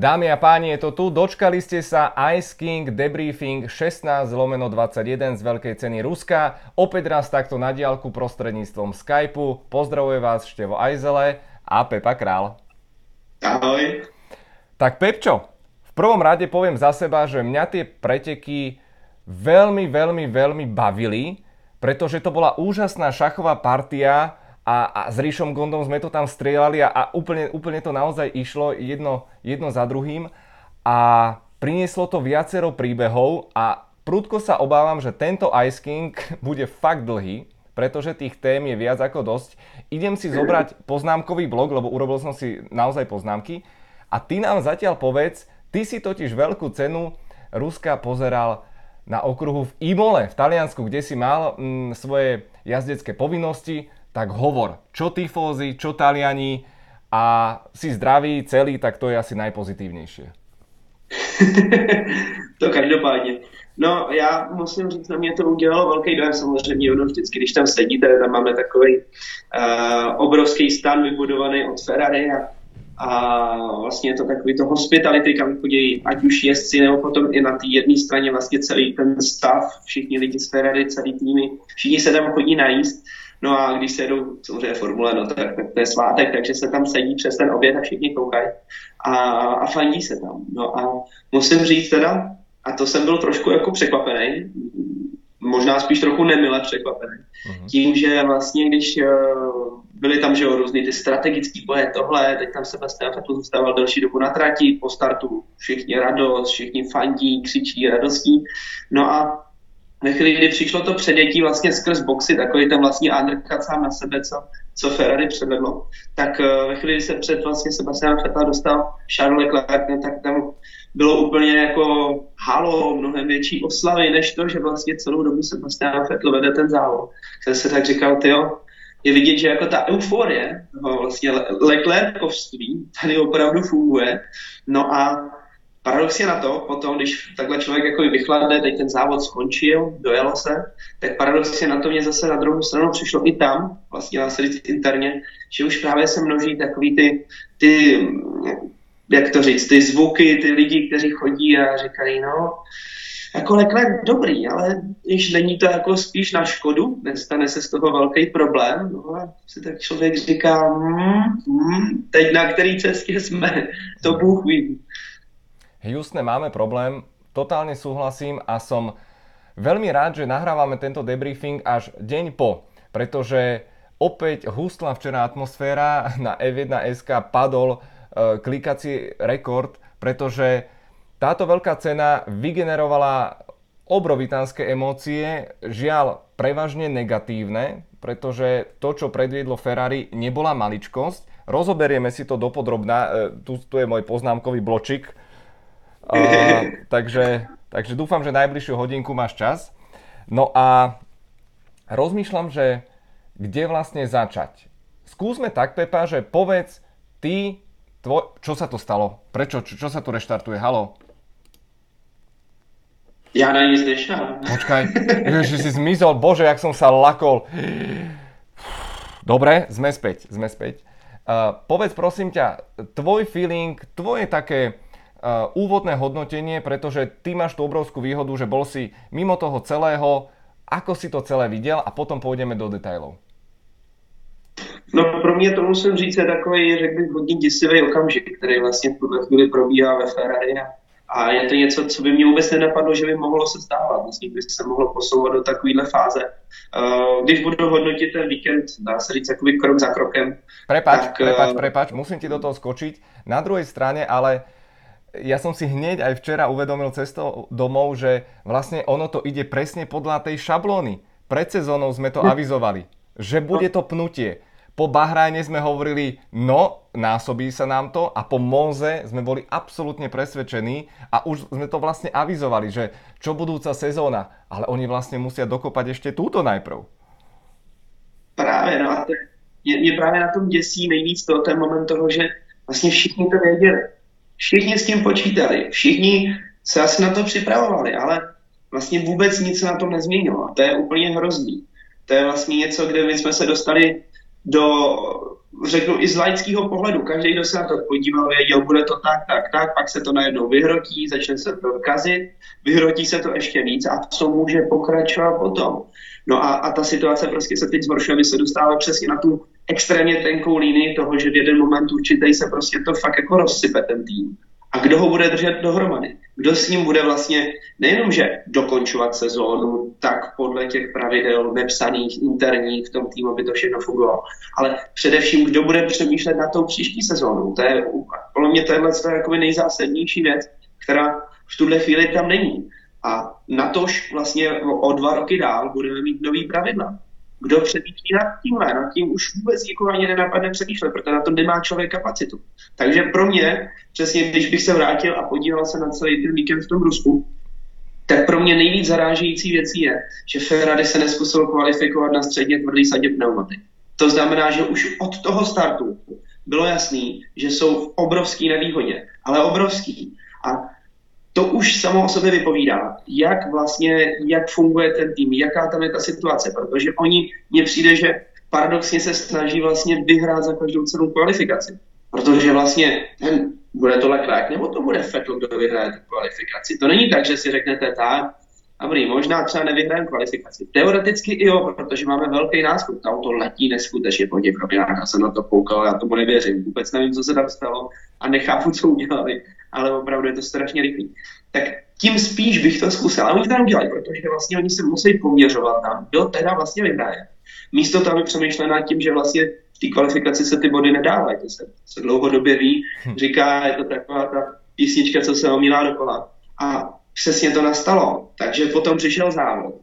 Dámy a páni, je to tu. Dočkali ste sa Ice King Debriefing 16 lomeno 21 z veľkej ceny Ruska. Opäť raz takto na diálku prostredníctvom Skypeu. Pozdravuje vás Števo Ajzele a Pepa Král. Ahoj. Tak Pepčo, v prvom rade poviem za seba, že mňa tie preteky veľmi, veľmi, veľmi bavili, pretože to bola úžasná šachová partia, a, a s Ríšom Gondom sme to tam strieľali a, a úplne, úplne to naozaj išlo jedno, jedno za druhým. A prinieslo to viacero príbehov a prudko sa obávam, že tento Ice King bude fakt dlhý, pretože tých tém je viac ako dosť. Idem si zobrať poznámkový blog, lebo urobil som si naozaj poznámky. A ty nám zatiaľ povedz, ty si totiž veľkú cenu Ruska pozeral na okruhu v Imole v Taliansku, kde si mal mm, svoje jazdecké povinnosti tak hovor, čo tifózy, čo Taliani a si zdravý, celý, tak to je asi najpozitívnejšie. to každopádně. No, já musím říct, na mě to udělalo velký dojem samozřejmě, ono vždycky, když tam sedíte, tam máme takový uh, obrovský stan vybudovaný od Ferrari a, a vlastně je to takový to hospitality, kam chodí ať už jezdci, nebo potom i na té jedné straně vlastně celý ten stav, všichni lidi z Ferrari, celý týmy, všichni se tam chodí najíst No a když se jedou samozřejmě formule, no tak, to je svátek, takže se tam sedí přes ten oběd a všichni koukají a, a fandí se tam. No a musím říct teda, a to jsem byl trošku jako překvapený, možná spíš trochu nemile překvapený. Uh-huh. Tím, že vlastně, když uh, byly tam že jo, různý ty strategický boje, tohle, teď tam Sebastian Vettel zůstával delší dobu na trati, po startu všichni radost, všichni fandí, křičí radostí. No a ve chvíli, kdy přišlo to předětí vlastně skrz boxy, takový ten vlastně undercut sám na sebe, co, co Ferrari předvedlo, tak uh, ve chvíli, kdy se před vlastně Sebastian Vettel dostal Charles Leclerc, tak tam bylo úplně jako halo, mnohem větší oslavy, než to, že vlastně celou dobu Sebastian Vettel vede ten závod. Jsem se tak říkal, tyjo, je vidět, že jako ta euforie, no, vlastně Leclercovství tady opravdu funguje. No a paradoxně na to, potom, když takhle člověk jako vychladne, teď ten závod skončil, dojelo se, tak paradoxně na to mě zase na druhou stranu přišlo i tam, vlastně dá se říct interně, že už právě se množí takový ty, ty, jak to říct, ty zvuky, ty lidi, kteří chodí a říkají, no, jako Leclerc dobrý, ale když není to jako spíš na škodu, nestane se z toho velký problém, no a si tak člověk říká, hmm, hmm, teď na který cestě jsme, to Bůh ví. Houstone, máme problém, totálne súhlasím a som veľmi rád, že nahrávame tento debriefing až deň po, pretože opäť hustla včera atmosféra na F1SK padol e, klikací rekord, pretože táto veľká cena vygenerovala obrovitánske emócie, žiaľ prevažne negatívne, pretože to, čo predviedlo Ferrari, nebola maličkosť. Rozoberieme si to dopodrobná, e, tu, tu je môj poznámkový bločik, Uh, takže, takže dúfam, že najbližšiu hodinku máš čas. No a rozmýšľam, že kde vlastne začať. Skúsme tak, Pepa, že povedz ty, tvoj, čo sa to stalo? Prečo? Čo, čo sa tu reštartuje? Halo? Ja na nic nešám. Počkaj, že si zmizol. Bože, jak som sa lakol. Dobre, sme späť, sme späť. Uh, povedz prosím ťa, tvoj feeling, tvoje také úvodné hodnotenie, pretože ty máš tú obrovskú výhodu, že bol si mimo toho celého, ako si to celé viděl a potom pôjdeme do detailů. No pro mě to musím říct je takový, řekl bych, hodně děsivý okamžik, který vlastně v tuhle chvíli probíhá ve Ferrari a je to něco, co by mě vůbec nenapadlo, že by mohlo se stávat. Myslím, by se mohlo posouvat do takovéhle fáze. Uh, když budu hodnotit ten víkend, dá se říct takový krok za krokem. Prepač, tak, prepač, prepač, musím ti do toho skočiť. Na druhej strane, ale ja som si hneď aj včera uvedomil cestou domov, že vlastne ono to ide presne podľa tej šablóny. Pred sezónou sme to hm. avizovali, že bude to pnutie. Po Bahrajne sme hovorili, no, násobí sa nám to a po Monze sme boli absolútne presvedčení a už sme to vlastne avizovali, že čo budúca sezóna, ale oni vlastne musia dokopať ešte túto najprv. Právě, no a to, mě, mě právě na tom děsí nejvíc to, ten moment toho, že vlastně všichni to věděli Všichni s tím počítali, všichni se asi na to připravovali, ale vlastně vůbec nic se na tom nezměnilo. A to je úplně hrozný. To je vlastně něco, kde my jsme se dostali do řeknu i z laického pohledu, každý, kdo se na to podíval, věděl, bude to tak, tak, tak, pak se to najednou vyhrotí, začne se to kazit, vyhrotí se to ještě víc a co může pokračovat potom. No a, a ta situace prostě se teď zhoršuje, my se dostáváme přesně na tu extrémně tenkou línii toho, že v jeden moment určitý se prostě to fakt jako rozsype ten tým. A kdo ho bude držet dohromady? Kdo s ním bude vlastně nejenom, že dokončovat sezónu tak podle těch pravidel nepsaných, interních v tom týmu, aby to všechno fungovalo, ale především, kdo bude přemýšlet na tou příští sezónu. To je podle mě tohle je jako nejzásadnější věc, která v tuhle chvíli tam není. A na tož vlastně o dva roky dál budeme mít nový pravidla kdo přemýšlí nad tímhle, nad tím už vůbec nikoho ani nenapadne přemýšlet, protože na to nemá člověk kapacitu. Takže pro mě, přesně když bych se vrátil a podíval se na celý ten víkend v tom Rusku, tak pro mě nejvíc zarážející věcí je, že Ferrari se neskusil kvalifikovat na středně tvrdý sadě pneumatik. To znamená, že už od toho startu bylo jasný, že jsou v obrovský nevýhodě, ale obrovský. A to už samo o sobě vypovídá, jak vlastně, jak funguje ten tým, jaká tam je ta situace, protože oni, mně přijde, že paradoxně se snaží vlastně vyhrát za každou cenu kvalifikaci. Protože vlastně ten, bude to Leclerc, nebo to bude Vettel, kdo vyhraje tu kvalifikaci. To není tak, že si řeknete tak, dobrý, možná třeba nevyhrajeme kvalifikaci. Teoreticky i jo, protože máme velký náskok. To auto letí neskutečně po těch Já jsem na to koukal, já tomu nevěřím. Vůbec nevím, co se tam stalo a nechápu, co udělali ale opravdu je to strašně rychlý. Tak tím spíš bych to zkusil. Ale oni to udělali, protože vlastně oni se musí poměřovat tam, kdo teda vlastně vyhraje. Místo toho, aby přemýšleli nad tím, že vlastně v té kvalifikaci se ty body nedávají. To se, se dlouhodobě ví, hm. říká, je to taková ta písnička, co se omílá dokola. A přesně to nastalo. Takže potom přišel závod.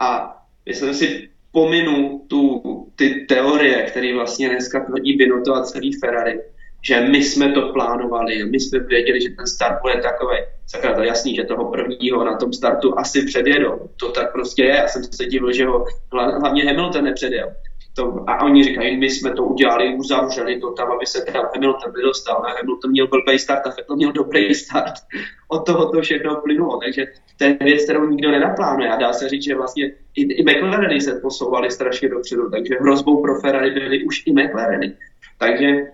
A myslím si, pominu tu, ty teorie, které vlastně dneska tvrdí Binotto a celý Ferrari, že my jsme to plánovali, my jsme věděli, že ten start bude takový. Sakra, to jasný, že toho prvního na tom startu asi předjedou. To tak prostě je. Já jsem se divil, že ho hlavně Hamilton nepředjel. To, a oni říkají, my jsme to udělali, uzavřeli to tam, aby se teda Hamilton nedostal. A Hamilton měl blbý start a Vettel měl dobrý start. Od toho to všechno plynulo. Takže to je věc, kterou nikdo nenaplánuje. A dá se říct, že vlastně i, i McLareny se posouvali strašně dopředu. Takže hrozbou pro Ferrari byly už i McLareny. Takže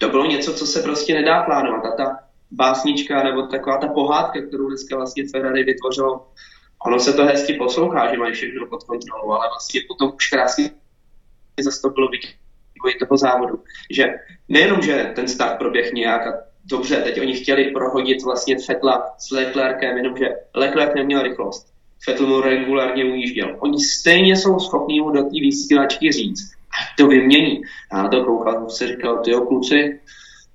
to bylo něco, co se prostě nedá plánovat. A ta básnička nebo taková ta pohádka, kterou dneska vlastně Ferrari vytvořilo, ono se to hezky poslouchá, že mají všechno pod kontrolou, ale vlastně potom už krásně zase to bylo vývoj toho závodu. Že nejenom, že ten start proběh nějak a dobře, teď oni chtěli prohodit vlastně Fetla s Leclerkem, jenomže Leclerc neměl rychlost. Fetl mu regulárně ujížděl. Oni stejně jsou schopní mu do té vysílačky říct, to vymění. Já na to koukal, jsem si říkal, ty kluci,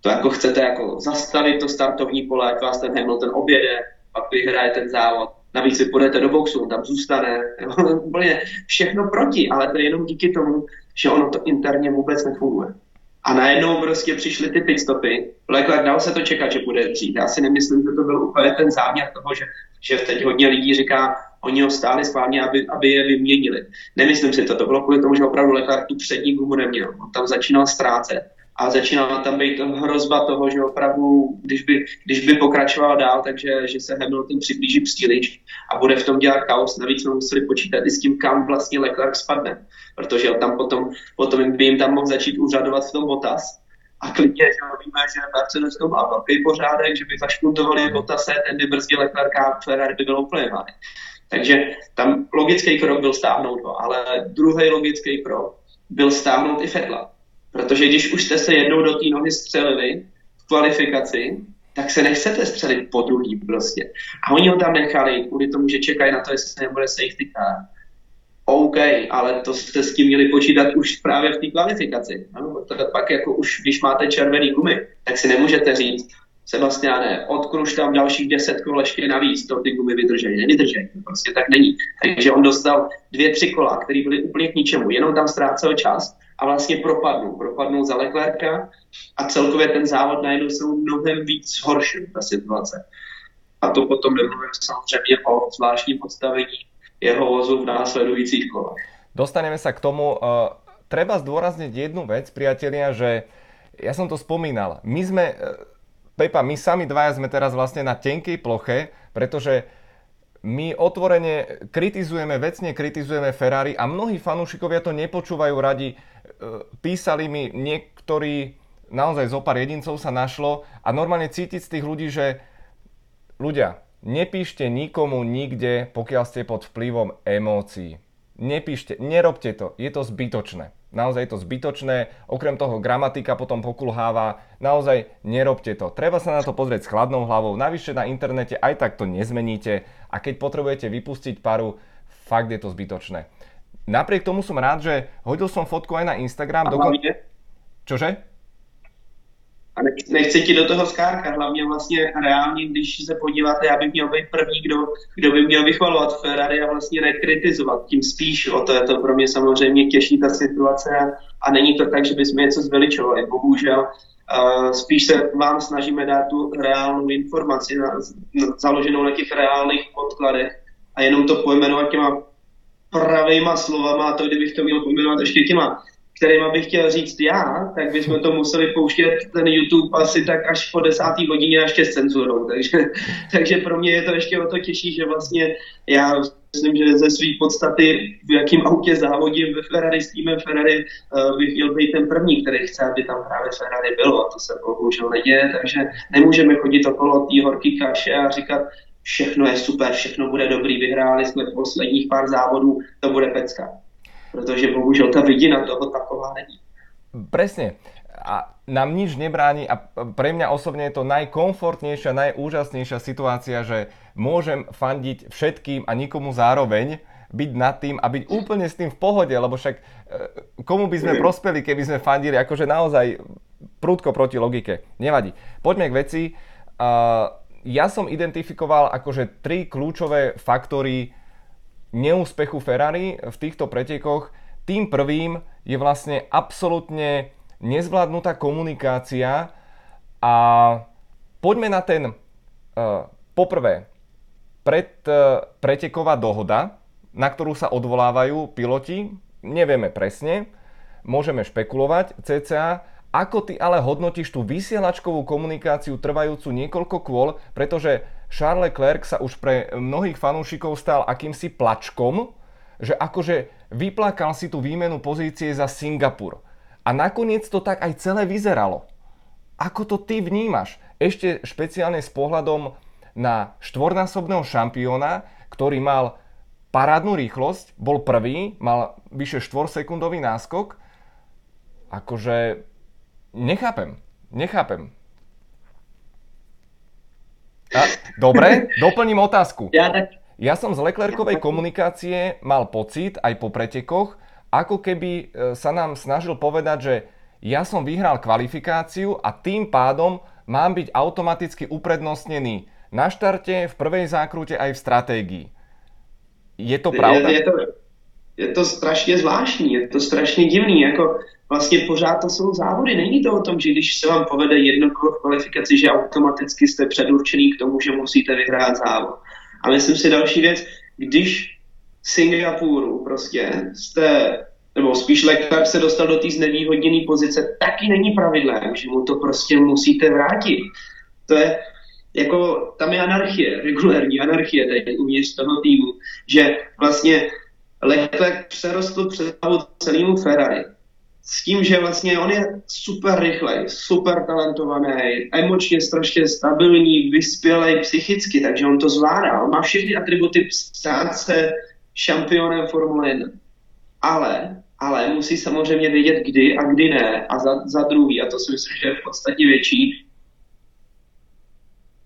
to jako chcete jako zastavit to startovní pole, jak vás ten Hamilton objede, pak vyhraje ten závod. Navíc vy půjdete do boxu, on tam zůstane. Úplně všechno proti, ale to je jenom díky tomu, že ono to interně vůbec nefunguje. A najednou prostě přišly ty pitstopy. Leclerc dal se to čekat, že bude dřív. Já si nemyslím, že to byl úplně ten záměr toho, že, že teď hodně lidí říká, oni ho stáli schválně, aby, aby je vyměnili. Nemyslím si to, to bylo kvůli tomu, že opravdu Leclerc tu přední gumu neměl. On tam začínal ztrácet a začínala tam být hrozba toho, že opravdu, když by, když by pokračoval dál, takže že se Hamilton přiblíží příliš a bude v tom dělat chaos. Navíc jsme museli počítat i s tím, kam vlastně Leclerc spadne, protože tam potom, potom by jim tam mohl začít úřadovat v tom Botas. A klidně, že víme, že Mercedes to má velký pořádek, že by zašpuntovali Botase, ten by brzdil Leclerca a Ferrari by byl úplně. Takže tam logický krok byl stáhnout ho, ale druhý logický krok byl stáhnout i Fetla. Protože když už jste se jednou do té nohy střelili v kvalifikaci, tak se nechcete střelit po druhý prostě. A oni ho tam nechali kvůli tomu, že čekají na to, jestli nebude safety car. OK, ale to jste s tím měli počítat už právě v té kvalifikaci. No, pak jako už, když máte červený gumy, tak si nemůžete říct, Sebastiane, odkruž tam dalších 10 kol ještě navíc, to ty gumy vydržej, nevydržej, to prostě tak není. Takže on dostal dvě, tři kola, které byly úplně k ničemu, jenom tam ztrácel čas a vlastně propadnul. Propadnul za Leclerca a celkově ten závod najednou se mnohem víc zhoršil, ta situace. A to potom nemluvím samozřejmě o zvláštním postavení jeho vozu v následujících kolách. Dostaneme sa k tomu. Uh, treba zdôrazniť jednu vec, priatelia, že ja som to spomínal. My sme, uh, Pepa, my sami dvaja sme teraz vlastne na tenkej ploche, pretože my otvorene kritizujeme, vecne kritizujeme Ferrari a mnohí fanúšikovia to nepočúvajú radi. E, písali mi niek- ktorý naozaj zo pár jedincov sa našlo a normálne cítiť z tých ľudí, že ľudia, nepíšte nikomu nikde, pokiaľ ste pod vplyvom emócií. Nepíšte, nerobte to, je to zbytočné. Naozaj je to zbytočné, okrem toho gramatika potom pokulháva, naozaj nerobte to. Treba sa na to pozrieť s chladnou hlavou, navyše na internete aj tak to nezmeníte a keď potrebujete vypustiť paru, fakt je to zbytočné. Napriek tomu som rád, že hodil som fotku aj na Instagram. Dokon... Čože? A nechci ti do toho skákat, hlavně vlastně reálně, když se podíváte, já bych měl být první, kdo, kdo by měl vychvalovat Ferrari a vlastně nekritizovat, tím spíš, o to je to pro mě samozřejmě těžší ta situace a, a není to tak, že bychom něco zveličovali, bohužel. Uh, spíš se vám snažíme dát tu reálnou informaci na, na, založenou na těch reálných podkladech a jenom to pojmenovat těma pravýma slovama a to, kdybych to měl pojmenovat ještě těma kterým bych chtěl říct já, tak bychom to museli pouštět ten YouTube asi tak až po desáté hodině ještě s cenzurou. Takže, takže pro mě je to ještě o to těžší, že vlastně já myslím, že ze své podstaty, v jakém autě závodím ve Ferrari s týmem Ferrari, uh, bych měl být ten první, který chce, aby tam právě Ferrari bylo. A to se bohužel neděje, takže nemůžeme chodit okolo té horký kaše a říkat, všechno je super, všechno bude dobrý, vyhráli jsme posledních pár závodů, to bude pecka protože bohužel ta vidina toho taková není. Presne. A nám nič nebráni a pre mňa osobne je to najkomfortnejšia, najúžasnejšia situácia, že môžem fandiť všetkým a nikomu zároveň, byť nad tým a byť úplne s tým v pohode, lebo však e, komu by sme prospeli, keby sme fandili akože naozaj prúdko proti logike. Nevadí. Poďme k veci. Ja som identifikoval akože tri kľúčové faktory neúspechu Ferrari v týchto pretekoch. Tým prvým je vlastne absolútne nezvládnutá komunikácia a poďme na ten uh, poprvé pred, uh, preteková dohoda, na ktorú sa odvolávajú piloti. Nevieme presne, môžeme špekulovať cca, ako ty ale hodnotíš tú vysielačkovú komunikáciu trvajúcu niekoľko kôl, pretože Charles Leclerc sa už pre mnohých fanúšikov stal akýmsi plačkom, že akože vyplakal si tú výmenu pozície za Singapur. A nakoniec to tak aj celé vyzeralo. Ako to ty vnímaš? Ešte špeciálne s pohľadom na štvornásobného šampióna, ktorý mal parádnu rýchlosť, bol prvý, mal vyše 4 sekundový náskok. Akože nechápem, nechápem. A, dobre, doplním otázku. Ja, tak... ja som z Leclercovej komunikácie mal pocit aj po pretekoch, ako keby e, sa nám snažil povedať, že ja som vyhral kvalifikáciu a tým pádom mám byť automaticky uprednostnený na štarte, v prvej zákrute aj v stratégii. Je to pravda? Je, je, to, je to strašně zvláštní, je to strašně divný. Jako vlastně pořád to jsou závody. Není to o tom, že když se vám povede jedno kolo v kvalifikaci, že automaticky jste předurčený k tomu, že musíte vyhrát závod. A myslím si další věc, když v Singapuru prostě jste, nebo spíš Leclerc se dostal do té znevýhodněné pozice, taky není pravidlem, že mu to prostě musíte vrátit. To je, jako, tam je anarchie, regulární anarchie tady uvnitř toho týmu, že vlastně Leclerc přerostl před celému Ferrari s tím, že vlastně on je super rychlej, super talentovaný, emočně strašně stabilní, vyspělej psychicky, takže on to zvládá. On má všechny atributy stát se šampionem Formule 1. Ale, ale musí samozřejmě vědět, kdy a kdy ne. A za, za druhý, a to si myslím, že je v podstatě větší,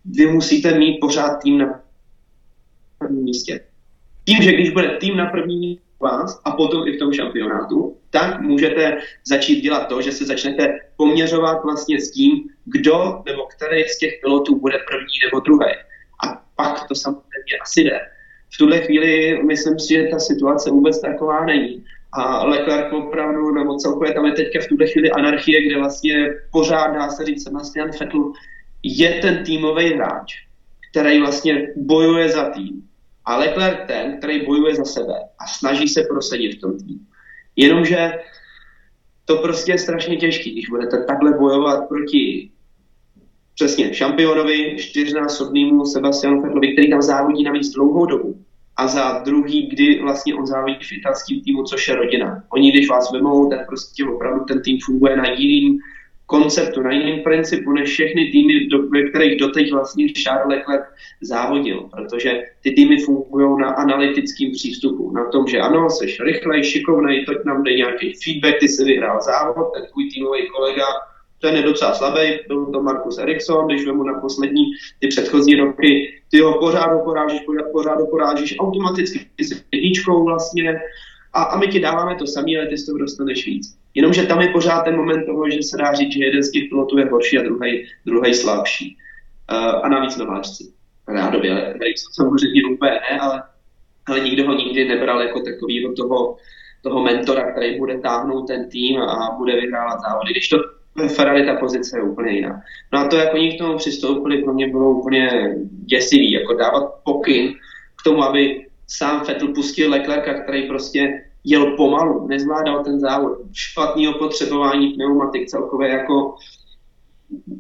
vy musíte mít pořád tým na prvním místě. Tím, že když bude tým na první vás a potom i v tom šampionátu, tak můžete začít dělat to, že se začnete poměřovat vlastně s tím, kdo nebo který z těch pilotů bude první nebo druhý. A pak to samozřejmě asi jde. V tuhle chvíli myslím si, že ta situace vůbec taková není. A Leclerc opravdu, nebo celkově tam je teďka v tuhle chvíli anarchie, kde vlastně pořád dá se říct Sebastian Vettel je ten týmový hráč, který vlastně bojuje za tým. A Leclerc ten, který bojuje za sebe a snaží se prosadit v tom týmu. Jenomže to prostě je strašně těžké, když budete takhle bojovat proti přesně šampionovi, čtyřnásobnému Sebastianu Fettlovi, který tam závodí navíc dlouhou dobu. a za druhý, kdy vlastně on závidí v italském týmu, což je rodina. Oni, když vás vemou, tak prostě opravdu ten tým funguje na jiným konceptu, na jiném principu než všechny týmy, do, ve kterých doteď vlastně Charles Leclerc závodil, protože ty týmy fungují na analytickém přístupu, na tom, že ano, jsi rychlej, šikovnej, teď nám jde nějaký feedback, ty si vyhrál závod, ten tvůj týmový kolega ten je docela slabý, byl to Markus Eriksson, když vemu na poslední ty předchozí roky, ty ho pořád oporážíš, pořád oporážíš, automaticky s jedničkou vlastně a, a my ti dáváme to samé, ale ty z toho dostaneš víc. Jenomže tam je pořád ten moment toho, že se dá říct, že jeden z těch pilotů je horší a druhý, druhý slabší. Uh, a navíc nováčci. Rádově, Eriksson samozřejmě úplně ne, ale, ale nikdo ho nikdy nebral jako takového toho, toho mentora, který bude táhnout ten tým a bude vyhrávat závody. Když to ve Ferrari ta pozice je úplně jiná. No a to, jak oni k tomu přistoupili, pro mě bylo úplně děsivý, jako dávat pokyn k tomu, aby sám Vettel pustil Leclerca, který prostě jel pomalu, nezvládal ten závod, špatný opotřebování pneumatik celkově jako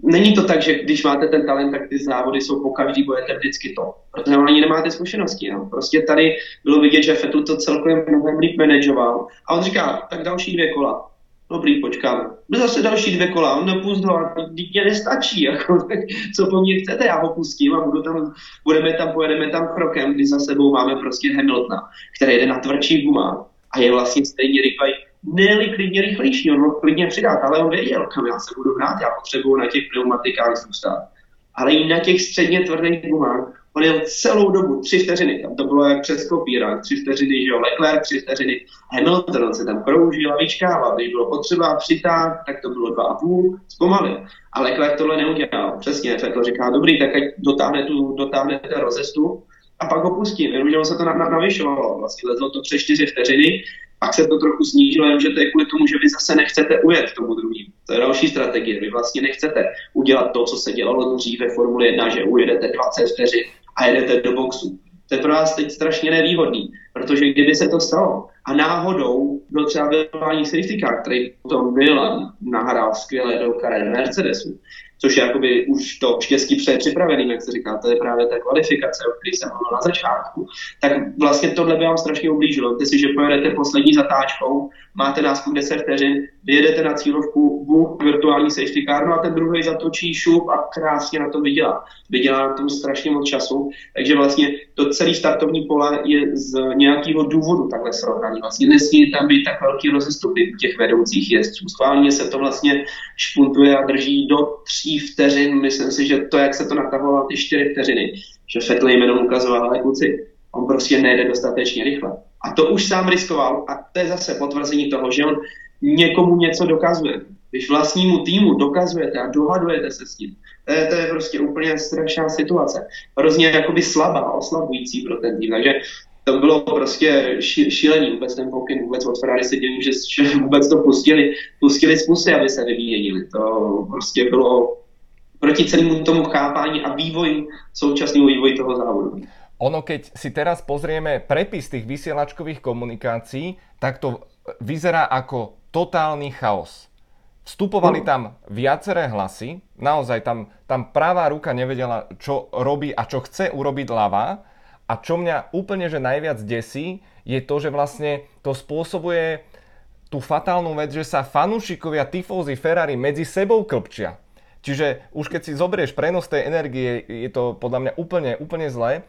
Není to tak, že když máte ten talent, tak ty závody jsou po každý budete vždycky to. Protože ani nemáte zkušenosti. No. Prostě tady bylo vidět, že Fetu to celkově mnohem líp manažoval. A on říká, tak další dvě kola dobrý, počkáme. No zase další dvě kola, on nepust ho, dítě nestačí, jako, tak co po mně chcete, já ho pustím a budu tam, budeme tam, pojedeme tam krokem, kdy za sebou máme prostě Hamiltona, který jde na tvrdší gumách a je vlastně stejně rychlej, ne klidně rychlejší, on mohl klidně přidat, ale on věděl, kam já se budu hrát, já potřebuju na těch pneumatikách zůstat. Ale i na těch středně tvrdých gumách On jel celou dobu, tři vteřiny, tam to bylo jak přes kopírák, tři vteřiny, že jo, Leclerc, tři vteřiny, Hamilton, on se tam kroužil a vyčkával, když bylo potřeba přitáh, tak to bylo dva a půl, zpomalil. A Leclerc tohle neudělal, přesně, Vettel říká, dobrý, tak ať dotáhne tu, dotáhne ten rozestup, a pak ho pustím, jenomže on se to navyšovalo, vlastně lezlo to přes čtyři vteřiny, pak se to trochu snížilo, jenže to je kvůli tomu, že vy zase nechcete ujet tomu druhému. To je další strategie. Vy vlastně nechcete udělat to, co se dělalo dřív ve Formule 1, že ujedete 20 vteřin a jedete do boxu. To je pro vás teď strašně nevýhodný, protože kdyby se to stalo a náhodou byl třeba vyvolání safety car, který potom byl a nahrál skvěle do karen Mercedesu, což je jakoby už to štěstí připravený, jak se říká, to je právě ta kvalifikace, o které jsem mluvil na začátku, tak vlastně tohle by vám strašně ublížilo. Ty si, že pojedete poslední zatáčkou, máte náskok 10 vteřin, vyjedete na cílovku, bůh, virtuální safety car, no a ten druhý zatočí šup a krásně na to vydělá. Vydělá na tom strašně moc času, takže vlastně to celý startovní pole je z nějakého důvodu takhle srovnaný. Vlastně nesmí tam být tak velký rozestupy těch vedoucích jezdců. Schválně se to vlastně špuntuje a drží do tří vteřin. Myslím si, že to, jak se to natahovalo ty čtyři vteřiny, že Fettle jménem ukazoval, ale kluci, on prostě nejde dostatečně rychle. A to už sám riskoval a to je zase potvrzení toho, že on někomu něco dokazuje. Když vlastnímu týmu dokazujete a dohadujete se s ním, to je, to je prostě úplně strašná situace. Hrozně jakoby slabá, oslabující pro ten tým. Takže to bylo prostě šílený vůbec ten pokyn, vůbec od Ferrari se dělím, že, že vůbec to pustili, pustili z pusy, aby se vyměnili. To prostě bylo proti celému tomu chápání a vývoji, současnému vývoji toho závodu. Ono, keď si teraz pozrieme prepis tých vysielačkových komunikácií, tak to vyzerá ako totálny chaos. Vstupovali tam viaceré hlasy, naozaj tam, tam pravá ruka nevedela, čo robí a čo chce urobiť ľavá. A čo mňa úplne že najviac desí, je to, že vlastne to spôsobuje tú fatálnu vec, že sa fanúšikovia tifózy Ferrari medzi sebou klpčia. Čiže už keď si zoberieš prenos tej energie, je to podľa mňa úplne, úplne zlé.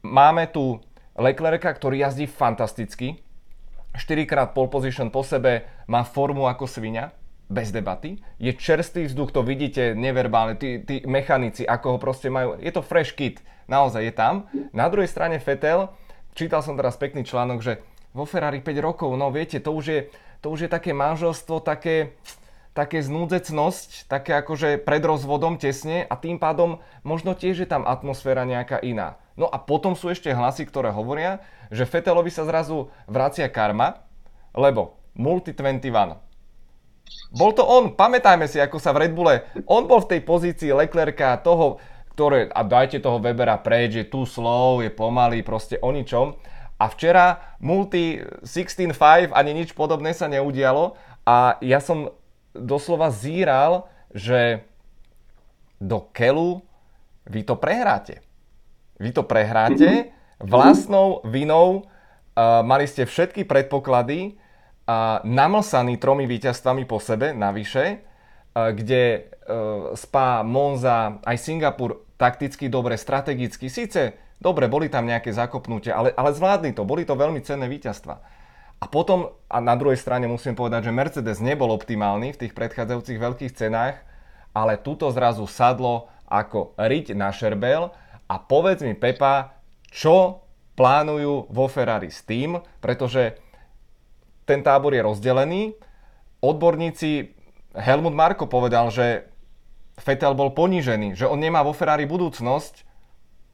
Máme tu Leclerca, ktorý jazdí fantasticky. 4 krát pole position po sebe, má formu ako svinia, bez debaty. Je čerstvý vzduch, to vidíte neverbálne, tí, tí mechanici, ako ho proste majú. Je to fresh kit, naozaj je tam. Na druhej strane Fetel, čítal som teraz pekný článok, že vo Ferrari 5 rokov, no viete, to už je, to už je také manželstvo, také, také znúdzecnosť, také akože pred rozvodom tesne a tým pádom možno tiež je tam atmosféra nejaká iná. No a potom sú ešte hlasy, ktoré hovoria, že Fetelovi sa zrazu vracia karma, lebo Multi 21. Bol to on, pamätajme si, ako sa v Red Bulle, on bol v tej pozícii Leclerca, toho, ktoré, a dajte toho Webera preč, je tu slow, je pomalý, proste o ničom. A včera Multi 16.5 ani nič podobné sa neudialo. A ja som doslova zíral, že do Kelu vy to prehráte. Vy to prehráte, vlastnou vinou. Uh, mali ste všetky predpoklady uh, namlsaný tromi víťazstvami po sebe navyše, kde uh, Spa, Monza, aj Singapur takticky dobre, strategicky, síce dobre, boli tam nejaké zakopnutia, ale, ale zvládli to, boli to veľmi cenné víťazstva. A potom, a na druhej strane musím povedať, že Mercedes nebol optimálny v tých predchádzajúcich veľkých cenách, ale tuto zrazu sadlo ako riť na šerbel a povedz mi Pepa, čo plánujú vo Ferrari s tým, pretože ten tábor je rozdelený. Odborníci, Helmut Marko povedal, že Vettel bol ponížený, že on nemá vo Ferrari budúcnosť,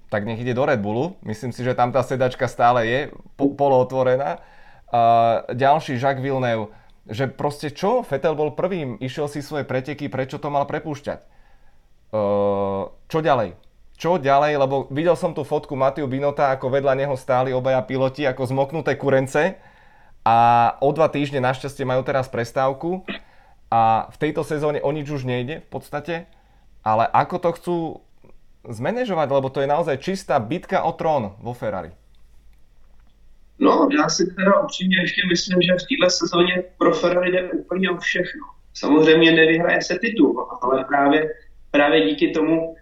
tak nech ide do Red Bullu. Myslím si, že tam tá sedačka stále je po, polootvorená. Uh, ďalší Jacques Villeneuve, že proste čo? Vettel bol prvým, išiel si svoje preteky, prečo to mal prepúšťať? Uh, čo ďalej? Čo ďalej? Lebo videl som tú fotku Matiu Binota, ako vedľa neho stáli obaja piloti ako zmoknuté kurence a o dva týždne našťastie majú teraz prestávku a v tejto sezóne o nič už nejde v podstate ale ako to chcú zmanéžovat, lebo to je naozaj čistá bitka o trón vo Ferrari. No, já si teda upřímně ještě myslím, že v této sezóně pro Ferrari jde úplně o všechno. Samozřejmě nevyhraje se titul, ale právě, právě díky tomu,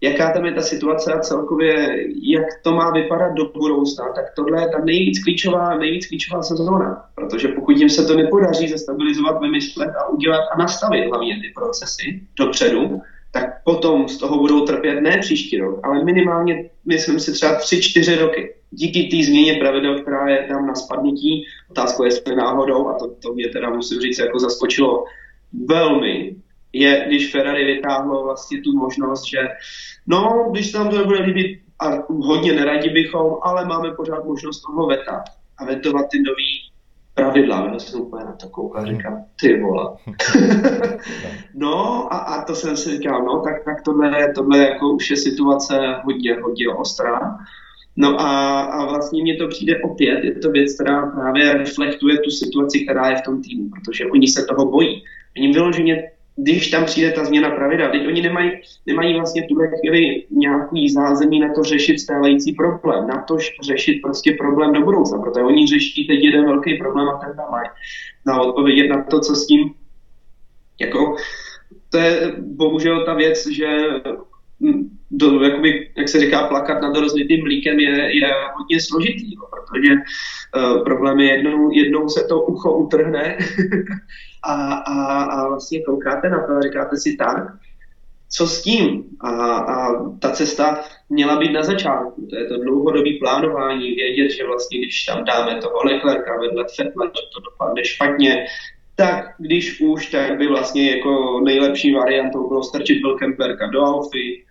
jaká tam je ta situace a celkově, jak to má vypadat do budoucna, tak tohle je ta nejvíc klíčová, nejvíc klíčová sezóna. Protože pokud jim se to nepodaří zastabilizovat, vymyslet a udělat a nastavit hlavně ty procesy dopředu, tak potom z toho budou trpět ne příští rok, ale minimálně, myslím si, třeba 3-4 roky. Díky té změně pravidel, která je tam na spadnutí, otázka jestli náhodou, a to, to mě teda musím říct, jako zaskočilo velmi, je, když Ferrari vytáhlo vlastně tu možnost, že no, když se nám to nebude líbit, a hodně neradi bychom, ale máme pořád možnost toho veta a vetovat ty nový pravidla. Já jsem úplně na to koukal a říkám, ty vole. no a, a, to jsem si říkal, no tak, tak tohle, tohle jako už je situace hodně, hodně ostrá. No a, a vlastně mně to přijde opět, je to věc, která právě reflektuje tu situaci, která je v tom týmu, protože oni se toho bojí. Oni vyloženě když tam přijde ta změna pravidel, teď oni nemají, nemají vlastně tuhle chvíli nějaký zázemí na to řešit stávající problém, na to řešit prostě problém do budoucna, protože oni řeší teď jeden velký problém a ten tam mají. Na odpovědět na to, co s tím, jako, to je bohužel ta věc, že do, jakoby, jak se říká, plakat nad rozlitým mlíkem je, je hodně složitý, jo, protože uh, problém je jednou, jednou se to ucho utrhne a, a, a vlastně koukáte na to a říkáte si tak, co s tím? A, a ta cesta měla být na začátku. To je to dlouhodobé plánování, vědět, že vlastně, když tam dáme toho Leclerca vedle Fettla, že to dopadne špatně, tak když už, tak by vlastně jako nejlepší variantou bylo strčit Wilkenberga do Alfy,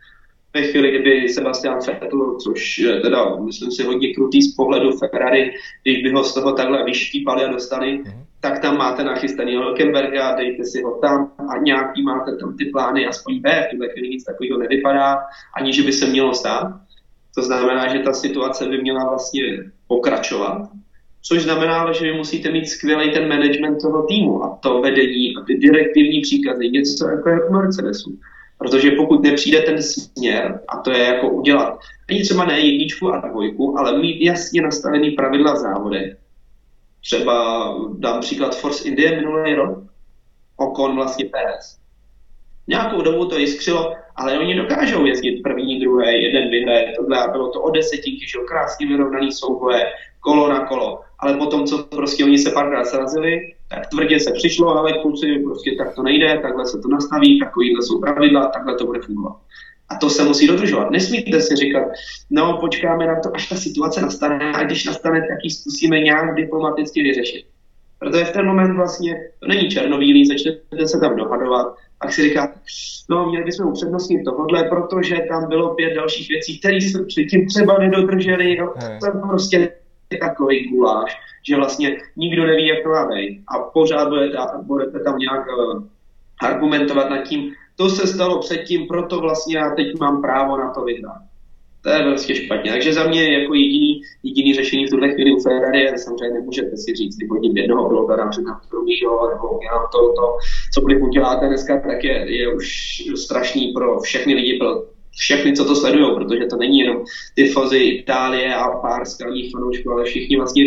ve chvíli, kdyby Sebastian Vettel, což teda, myslím si, hodně krutý z pohledu Ferrari, když by ho z toho takhle vyštípali a dostali, mm-hmm. Tak tam máte nachystaný Hülkenberga, dejte si ho tam a nějaký máte tam ty plány, aspoň B, v tuhle chvíli nic takového nevypadá, ani že by se mělo stát. To znamená, že ta situace by měla vlastně pokračovat, což znamená, že vy musíte mít skvělý ten management toho týmu a to vedení a ty direktivní příkazy, něco jako je v Mercedesu. Protože pokud nepřijde ten směr, a to je jako udělat, ani třeba ne jedničku a dvojku, ale mít jasně nastavený pravidla v závodech. Třeba dám příklad Force India minulý rok, Okon vlastně Perez. Nějakou dobu to jiskřilo, ale oni dokážou jezdit první, druhé, jeden vyhraje, tohle a bylo to o desetinky, že krásně vyrovnaný souboje, kolo na kolo. Ale potom, co prostě oni se párkrát srazili, tak tvrdě se přišlo, ale kluci, prostě tak to nejde, takhle se to nastaví, takovýhle jsou pravidla, takhle to bude fungovat. A to se musí dodržovat. Nesmíte si říkat, no počkáme na to, až ta situace nastane a když nastane, tak ji zkusíme nějak diplomaticky vyřešit. Protože v ten moment vlastně to není černobílý, začnete se tam dohadovat a si říkat, no měli bychom upřednostnit tohle, protože tam bylo pět dalších věcí, které jsme předtím třeba nedodrželi, no, to prostě takový guláš, že vlastně nikdo neví, jak to má být. A pořád budete, budete tam nějak uh, argumentovat nad tím, to se stalo předtím, proto vlastně já teď mám právo na to vyhrát. To je vlastně špatně. Takže za mě jako jediný, jediný řešení v tuhle chvíli u Ferrari je samozřejmě nemůžete si říct, když hodím jednoho pilota, na druhýho, nebo já to, to, cokoliv uděláte dneska, tak je, je už strašný pro všechny lidi, pro všechny, co to sledují, protože to není jenom ty fozy Itálie a pár skalních fanoušků, ale všichni vlastně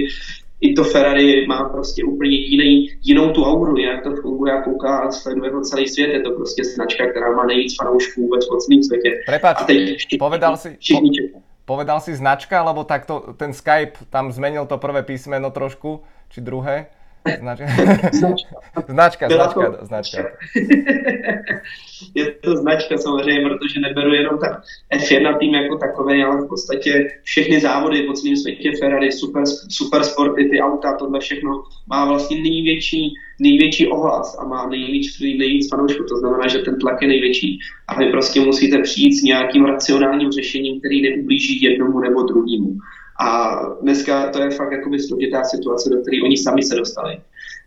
i to Ferrari má prostě úplně jiný, jinou tu auru, jak to funguje a kouká a sleduje ho celý svět. Je to prostě značka, která má nejvíc fanoušků vůbec po celém světě. Prepač, a teď všichni, povedal si, všichni po, povedal si značka, alebo takto ten Skype tam zmenil to prvé písmeno trošku, či druhé? Značka. značka. značka, značka, značka. je to značka samozřejmě, protože neberu jenom tak F1 tým jako takový, ale v podstatě všechny závody po celém světě, Ferrari, super, super sporty, ty auta, tohle všechno má vlastně největší, největší ohlas a má nejvíc, nejvíc fanoušků. To znamená, že ten tlak je největší a vy prostě musíte přijít s nějakým racionálním řešením, který neublíží jednomu nebo druhému. A dneska to je fakt jakoby složitá situace, do které oni sami se dostali.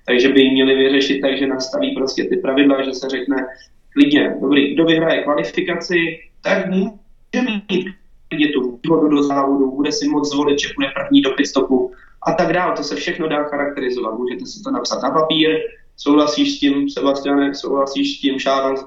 Takže by měli vyřešit tak, že nastaví prostě ty pravidla, že se řekne klidně, dobrý, kdo vyhraje kvalifikaci, tak může mít klidně tu výhodu do závodu, bude si moc zvolit, že bude první do pitstopu a tak dále. To se všechno dá charakterizovat. Můžete si to napsat na papír, souhlasíš s tím, Sebastiane, souhlasíš s tím, Charles,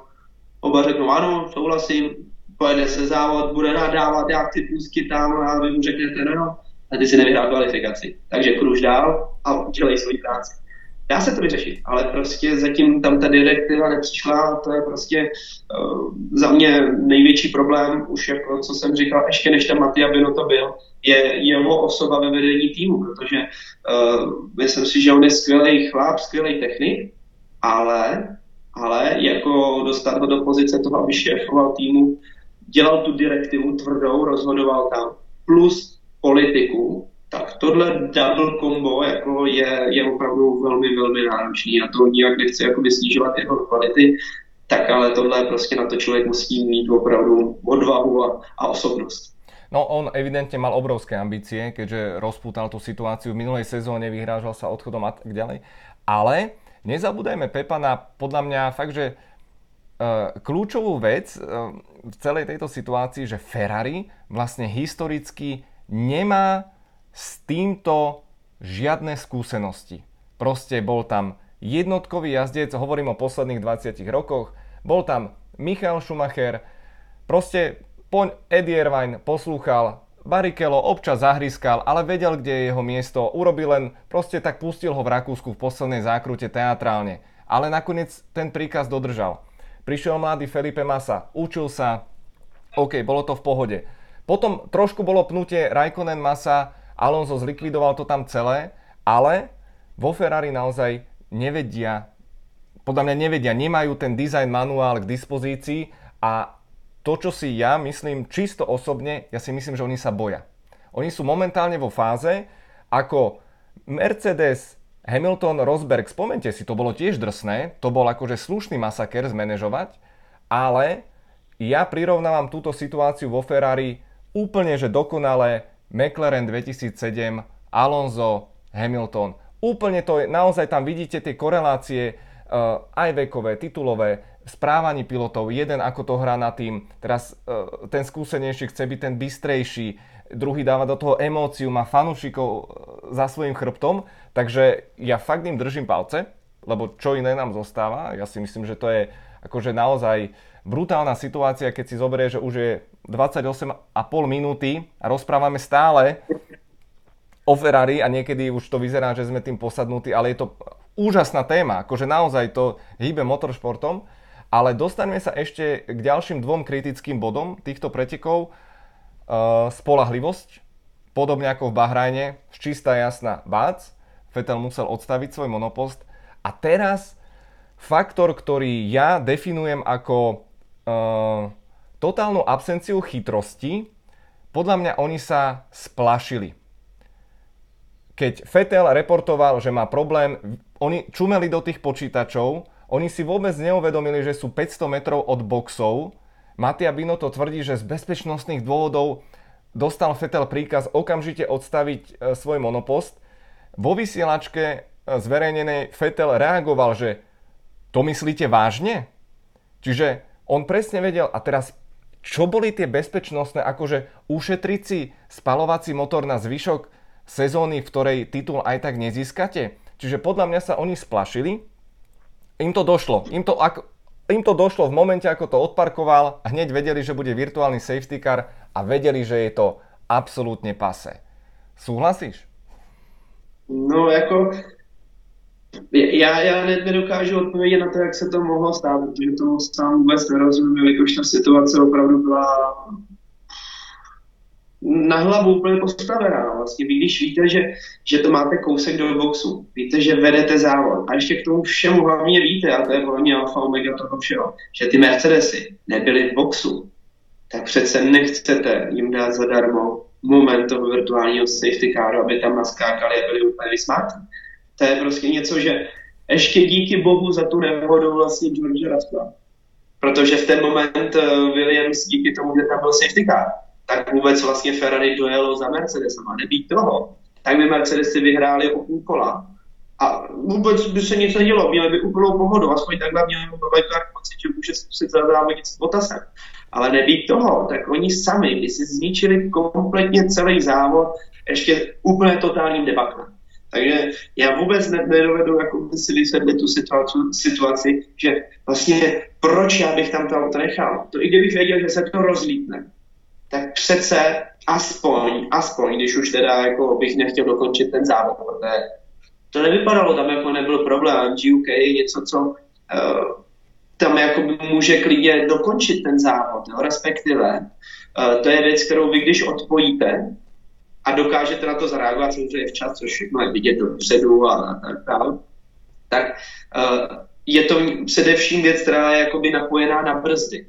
oba řeknou ano, souhlasím, pojede se závod, bude nadávat, jak ty půzky tam a vy mu řeknete, no, no, a ty si nevyhrál kvalifikaci. Takže kruž dál a dělej svoji práci. Dá se to vyřešit, ale prostě zatím tam ta direktiva nepřišla, to je prostě uh, za mě největší problém, už jako co jsem říkal, ještě než tam Matia Bino to byl, je jeho osoba ve vedení týmu, protože uh, myslím si, že on je skvělý chlap, skvělý technik, ale, ale jako dostat ho do pozice toho, aby šéfoval týmu, dělal tu direktivu tvrdou, rozhodoval tam, plus politiku, tak tohle double combo jako je, je opravdu velmi, velmi náročný. A to nijak nechci jako snižovat jeho kvality, tak ale tohle prostě na to člověk musí mít opravdu odvahu a, a osobnost. No on evidentne mal obrovské ambície, keďže rozpútal tú situáciu v minulej sezóne, vyhrážal sa odchodom a tak ďalej. Ale nezabúdajme Pepa na podľa mňa fakt, že kľúčovú vec uh, v celej tejto situácii, že Ferrari vlastne historicky nemá s týmto žiadne skúsenosti. Proste bol tam jednotkový jazdec, hovorím o posledných 20 rokoch, bol tam Michael Schumacher, proste poň Eddie Irvine poslúchal, Barikelo občas zahryskal, ale vedel, kde je jeho miesto, urobil len, proste tak pustil ho v Rakúsku v poslednej zákrute teatrálne. Ale nakoniec ten príkaz dodržal. Prišiel mladý Felipe Massa, učil sa, OK, bolo to v pohode. Potom trošku bolo pnutie Raikkonen Massa, Alonso zlikvidoval to tam celé, ale vo Ferrari naozaj nevedia, podľa mňa nevedia, nemajú ten design manuál k dispozícii a to, čo si ja myslím čisto osobne, ja si myslím, že oni sa boja. Oni sú momentálne vo fáze, ako Mercedes, Hamilton, Rosberg, spomente si, to bolo tiež drsné, to bol akože slušný masaker zmanéžovať, ale ja prirovnávam túto situáciu vo Ferrari úplne, že dokonale McLaren 2007, Alonso, Hamilton. Úplne to je, naozaj tam vidíte tie korelácie, uh, aj vekové, titulové, správaní pilotov, jeden ako to hrá na tým, teraz uh, ten skúsenejší chce byť ten bystrejší, druhý dáva do toho emóciu, má fanúšikov uh, za svojím chrbtom, takže ja fakt im držím palce, lebo čo iné nám zostáva, ja si myslím, že to je akože naozaj brutálna situácia, keď si zoberie, že už je 28,5 minúty a rozprávame stále o Ferrari a niekedy už to vyzerá, že sme tým posadnutí, ale je to úžasná téma, akože naozaj to hýbe motoršportom, ale dostaneme sa ešte k ďalším dvom kritickým bodom týchto pretekov. Uh, spolahlivosť, podobne ako v Bahrajne, čistá jasná bác, Vettel musel odstaviť svoj monopost a teraz faktor, ktorý ja definujem ako uh, totálnu absenciu chytrosti, podľa mňa oni sa splašili. Keď Fetel reportoval, že má problém, oni čumeli do tých počítačov, oni si vôbec neuvedomili, že sú 500 metrov od boxov. Matia Bino to tvrdí, že z bezpečnostných dôvodov dostal Fetel príkaz okamžite odstaviť e, svoj monopost. Vo vysielačke e, zverejnenej Fetel reagoval, že to myslíte vážne? Čiže on presne vedel, a teraz čo boli tie bezpečnostné, akože ušetriť si spalovací motor na zvyšok sezóny, v ktorej titul aj tak nezískate? Čiže podľa mňa sa oni splašili, im to došlo, im to ako, im to došlo v momente, ako to odparkoval hneď vedeli, že bude virtuálny safety car a vedeli, že je to absolútne pase. Súhlasíš? No jako já, já nedokážu odpovědět na to, jak se to mohlo stát, protože tomu sám vůbec nerozumím, jelikož ta situace opravdu byla na hlavu úplně postavená. Vlastně vy, když víte, že, že to máte kousek do boxu, víte, že vedete závod a ještě k tomu všemu hlavně víte, a to je hlavně alfa omega toho všeho, že ty Mercedesy nebyly v boxu, tak přece nechcete jim dát zadarmo moment toho virtuálního safety caru, aby tam naskákali a byli úplně vysmátí. To je prostě něco, že ještě díky bohu za tu nehodu vlastně George Russell. Protože v ten moment eh, Williams díky tomu, že tam byl safety car, tak vůbec vlastně Ferrari dojelo za Mercedesem. A nebýt toho, tak by Mercedesy vyhráli o půl kola. A vůbec by se nic nedělo, měli by úplnou pohodu, aspoň takhle měli Bajkár pocit, že může zkusit zazávodit s Botasem. Ale nebýt toho, tak oni sami by si zničili kompletně celý závod ještě úplně totálním debaklem. Takže já vůbec nedovedu jako si vysvětlit tu situaci, situaci, že vlastně proč já bych tam to auto nechal. To i kdybych věděl, že se to rozlítne, tak přece aspoň, aspoň, když už teda jako bych nechtěl dokončit ten závod, protože to nevypadalo, tam jako nebyl problém. GUK je něco, co uh, tam jako může klidně dokončit ten závod, jo, respektive uh, to je věc, kterou vy když odpojíte a dokážete na to zareagovat samozřejmě včas, což je vidět dopředu a tak dále, tak uh, je to především věc, která je jakoby napojená na brzdy.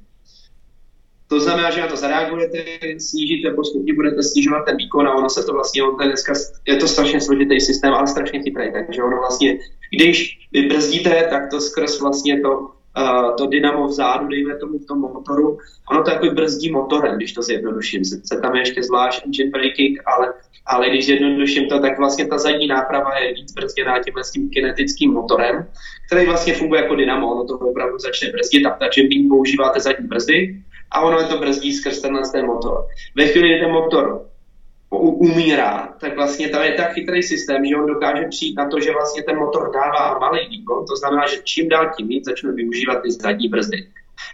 To znamená, že na to zareagujete, snížíte postupně, budete snižovat ten výkon a ono se to vlastně, on ten dneska, je to strašně složitý systém, ale strašně chytrý, takže ono vlastně, když vy brzdíte, tak to skrz vlastně to, uh, to dynamo vzadu, dejme tomu v tom motoru, ono to jako brzdí motorem, když to zjednoduším. Se tam je ještě zvlášť engine braking, ale, ale když zjednoduším to, tak vlastně ta zadní náprava je víc brzděná tímhle s tím kinetickým motorem, který vlastně funguje jako dynamo, ono to opravdu začne brzdit takže vy používáte zadní brzdy, a ono je to brzdí skrz tenhle ten motor. Ve chvíli, kdy ten motor umírá, tak vlastně tam je tak chytrý systém, že on dokáže přijít na to, že vlastně ten motor dává malý výkon, to znamená, že čím dál tím víc začne využívat ty zadní brzdy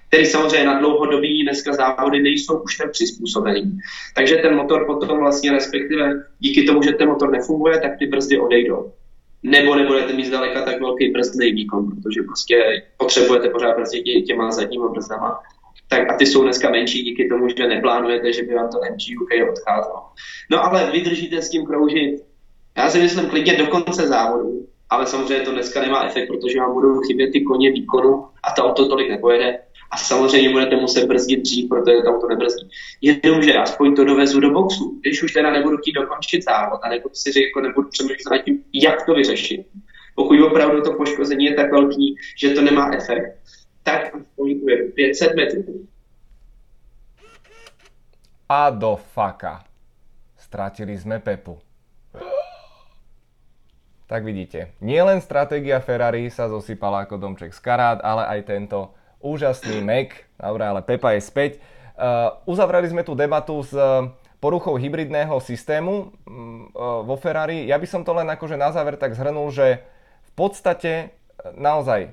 který samozřejmě na dlouhodobí dneska závody nejsou už tak přizpůsobený. Takže ten motor potom vlastně respektive díky tomu, že ten motor nefunguje, tak ty brzdy odejdou. Nebo nebudete mít zdaleka tak velký brzdný výkon, protože prostě potřebujete pořád brzdit těma zadníma brzdama tak a ty jsou dneska menší díky tomu, že neplánujete, že by vám to MGUK odcházelo. No ale vydržíte s tím kroužit, já si myslím klidně do konce závodu, ale samozřejmě to dneska nemá efekt, protože vám budou chybět ty koně výkonu a to auto tolik nepojede. A samozřejmě budete muset brzdit dřív, protože to auto nebrzdí. Jenomže aspoň to dovezu do boxu. Když už teda nebudu chtít dokončit závod a nebudu si říct, jako nebudu přemýšlet nad tím, jak to vyřešit. Pokud opravdu to poškození je tak velký, že to nemá efekt, tak pohybuje 500 metrů. A do faka. Stratili sme Pepu. Tak vidíte, nielen stratégia Ferrari sa zosypala ako domček z karát, ale aj tento úžasný Mac. Dobre, ale Pepa je späť. Uh, uzavreli sme tú debatu s poruchou hybridného systému uh, vo Ferrari. Ja by som to len akože na záver tak zhrnul, že v podstate naozaj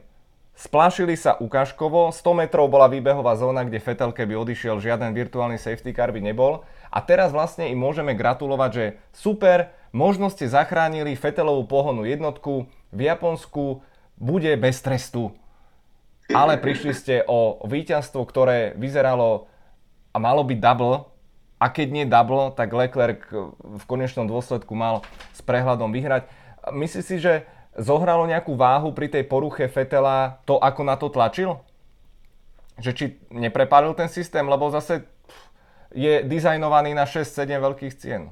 Splášili sa ukážkovo, 100 metrov bola výbehová zóna, kde Fetel keby odišiel, žiaden virtuálny safety car by nebol. A teraz vlastne im môžeme gratulovať, že super, možno ste zachránili Fetelovú pohonu jednotku, v Japonsku bude bez trestu. Ale prišli ste o víťazstvo, ktoré vyzeralo a malo byť double, a keď nie double, tak Leclerc v konečnom dôsledku mal s prehľadom vyhrať. Myslíš si, že zohralo nejakú váhu pri tej poruche Fetela to, ako na to tlačil? Že či neprepálil ten systém, lebo zase je designovaný na 6-7 veľkých cien.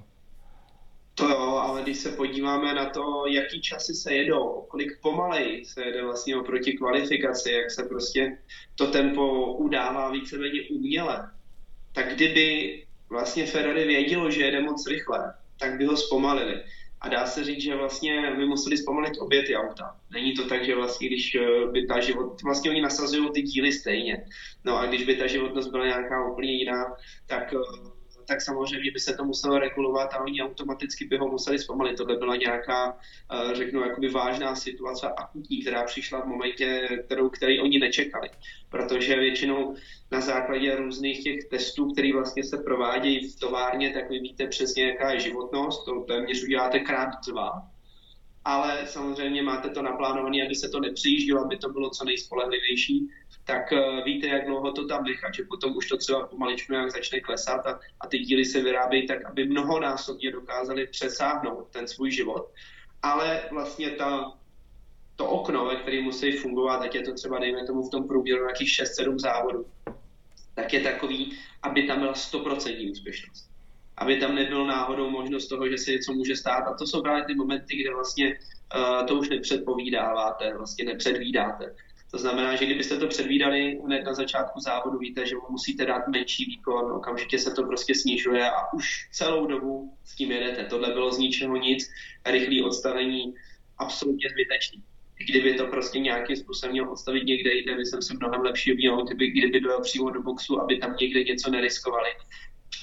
To jo, ale když se podíváme na to, jaký časy se jedou, kolik pomalej se jede vlastně oproti kvalifikaci, jak se prostě to tempo udává víceméně uměle, tak kdyby vlastně Ferrari vědělo, že jede moc rychle, tak by ho zpomalili. A dá se říct, že vlastně my museli zpomalit obě ty auta. Není to tak, že vlastně, když eh, by ta život, vlastně oni nasazují ty díly stejně. No a když by ta životnost byla nějaká úplně jiná, tak, eh, tak samozřejmě by se to muselo regulovat a oni automaticky by ho museli zpomalit. Tohle byla nějaká, uh, řeknu, jakoby vážná situace akutní, která přišla v momentě, kterou, který oni nečekali. Protože většinou na základě různých těch testů, které vlastně se provádějí v továrně, tak vy víte přesně, jaká je životnost, to téměř uděláte krát dva ale samozřejmě máte to naplánované, aby se to nepřijíždělo, aby to bylo co nejspolehlivější, tak uh, víte, jak dlouho to tam nechat, že potom už to třeba pomaličku nějak začne klesat a, a ty díly se vyrábějí tak, aby mnohonásobně dokázali přesáhnout ten svůj život. Ale vlastně ta, to okno, ve kterém musí fungovat, ať je to třeba, dejme tomu, v tom průběru nějakých 6-7 závodů, tak je takový, aby tam byla 100% úspěšnost aby tam nebyl náhodou možnost toho, že se něco může stát. A to jsou právě ty momenty, kde vlastně uh, to už nepředpovídáváte, vlastně nepředvídáte. To znamená, že kdybyste to předvídali hned na začátku závodu, víte, že musíte dát menší výkon, okamžitě se to prostě snižuje a už celou dobu s tím jedete. Tohle bylo z ničeho nic, rychlé odstavení absolutně zbytečný. Kdyby to prostě nějakým způsobem měl odstavit někde jinde, by jsem se mnohem lepší objímal, kdyby, kdyby dojel přímo do boxu, aby tam někde něco neriskovali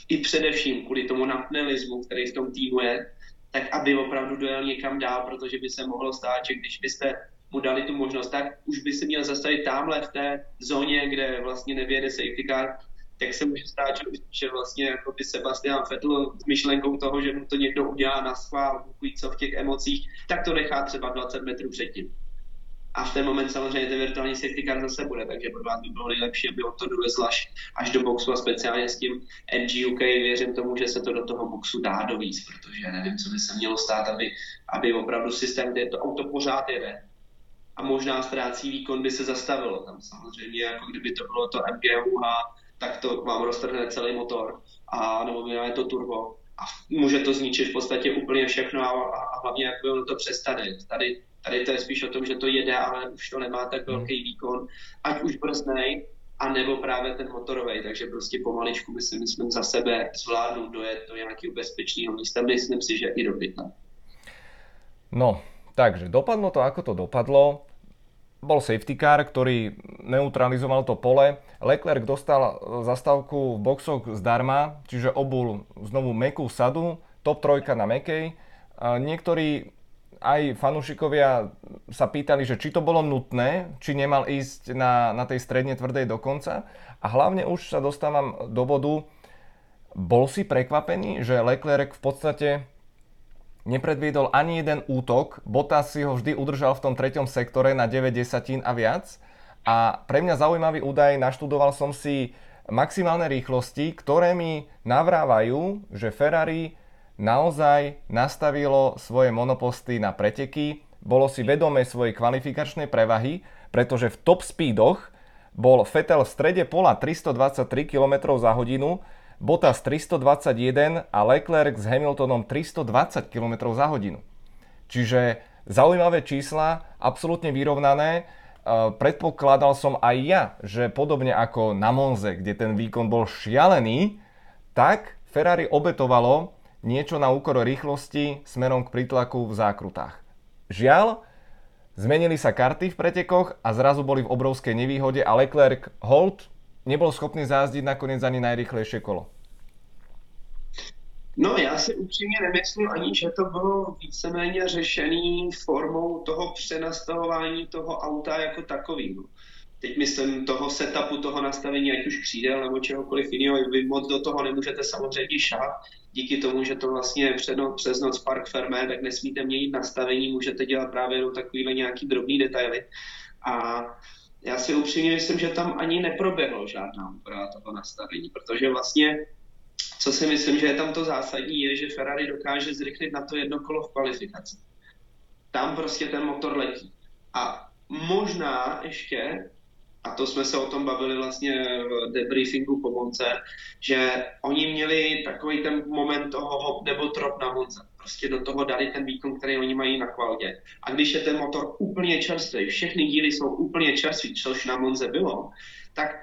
i především kvůli tomu napnelismu, který v tom týmu je, tak aby opravdu dojel někam dál, protože by se mohlo stát, že když byste mu dali tu možnost, tak už by se měl zastavit tamhle v té zóně, kde vlastně nevěde safety car, tak se může stát, že, že vlastně jako by Sebastian Vettel s myšlenkou toho, že mu to někdo udělá na schvál, co v těch emocích, tak to nechá třeba 20 metrů předtím a v ten moment samozřejmě ten virtuální safety car zase bude, takže pro vás by bylo nejlepší, aby on to dovezl až, až do boxu a speciálně s tím NGUK věřím tomu, že se to do toho boxu dá dovíc, protože nevím, co by se mělo stát, aby, aby opravdu systém, kde to auto pořád jede, a možná ztrácí výkon, by se zastavilo. Tam samozřejmě, jako kdyby to bylo to MGUH, tak to vám roztrhne celý motor, a nebo je to turbo. A může to zničit v podstatě úplně všechno a, a hlavně, jak ono to přestane. Tady Tady to je spíš o tom, že to jede, ale už to nemá tak velký hmm. výkon, ať už brznej, a nebo právě ten motorový, takže prostě pomaličku by si myslím za sebe zvládnout dojet do nějakého bezpečného místa. Myslím si, že i do. No, takže dopadlo to, ako to dopadlo. Bol safety car, ktorý neutralizoval to pole. Leclerc dostal zastávku v boxoch zdarma, čiže obul znovu mekú sadu, top trojka na mekej. Niektorí aj fanúšikovia sa pýtali, že či to bolo nutné, či nemal ísť na, na tej stredne tvrdej do konca. A hlavne už sa dostávam do bodu, bol si prekvapený, že Leclerc v podstate nepredviedol ani jeden útok. Bottas si ho vždy udržal v tom treťom sektore na 9 desatín a viac. A pre mňa zaujímavý údaj, naštudoval som si maximálne rýchlosti, ktoré mi navrávajú, že Ferrari naozaj nastavilo svoje monoposty na preteky, bolo si vedomé svojej kvalifikačnej prevahy, pretože v top speedoch bol Vettel v strede pola 323 km za hodinu, Bottas 321 a Leclerc s Hamiltonom 320 km za hodinu. Čiže zaujímavé čísla, absolútne vyrovnané. E, predpokladal som aj ja, že podobne ako na Monze, kde ten výkon bol šialený, tak Ferrari obetovalo niečo na úkor rýchlosti smerom k prítlaku v zákrutách. Žiaľ, zmenili sa karty v pretekoch a zrazu boli v obrovskej nevýhode a Leclerc hold nebol schopný zázdiť nakoniec ani najrychlejšie kolo. No já si upřímně nemyslím ani, že to bylo víceméně řešený formou toho přenastavování toho auta jako takového teď myslím toho setupu, toho nastavení, ať už křídel nebo čehokoliv jiného, vy moc do toho nemůžete samozřejmě šát. Díky tomu, že to vlastně no, přes noc park fermé, tak nesmíte měnit nastavení, můžete dělat právě jenom takovýhle nějaký drobný detaily. A já si upřímně myslím, že tam ani neproběhlo žádná úprava toho nastavení, protože vlastně co si myslím, že je tam to zásadní, je, že Ferrari dokáže zrychlit na to jedno kolo v kvalifikaci. Tam prostě ten motor letí. A možná ještě a to jsme se o tom bavili vlastně v debriefingu po Monce, že oni měli takový ten moment toho hop nebo trop na Monce. Prostě do toho dali ten výkon, který oni mají na kvaldě. A když je ten motor úplně čerstvý, všechny díly jsou úplně čerství, což na Monze bylo, tak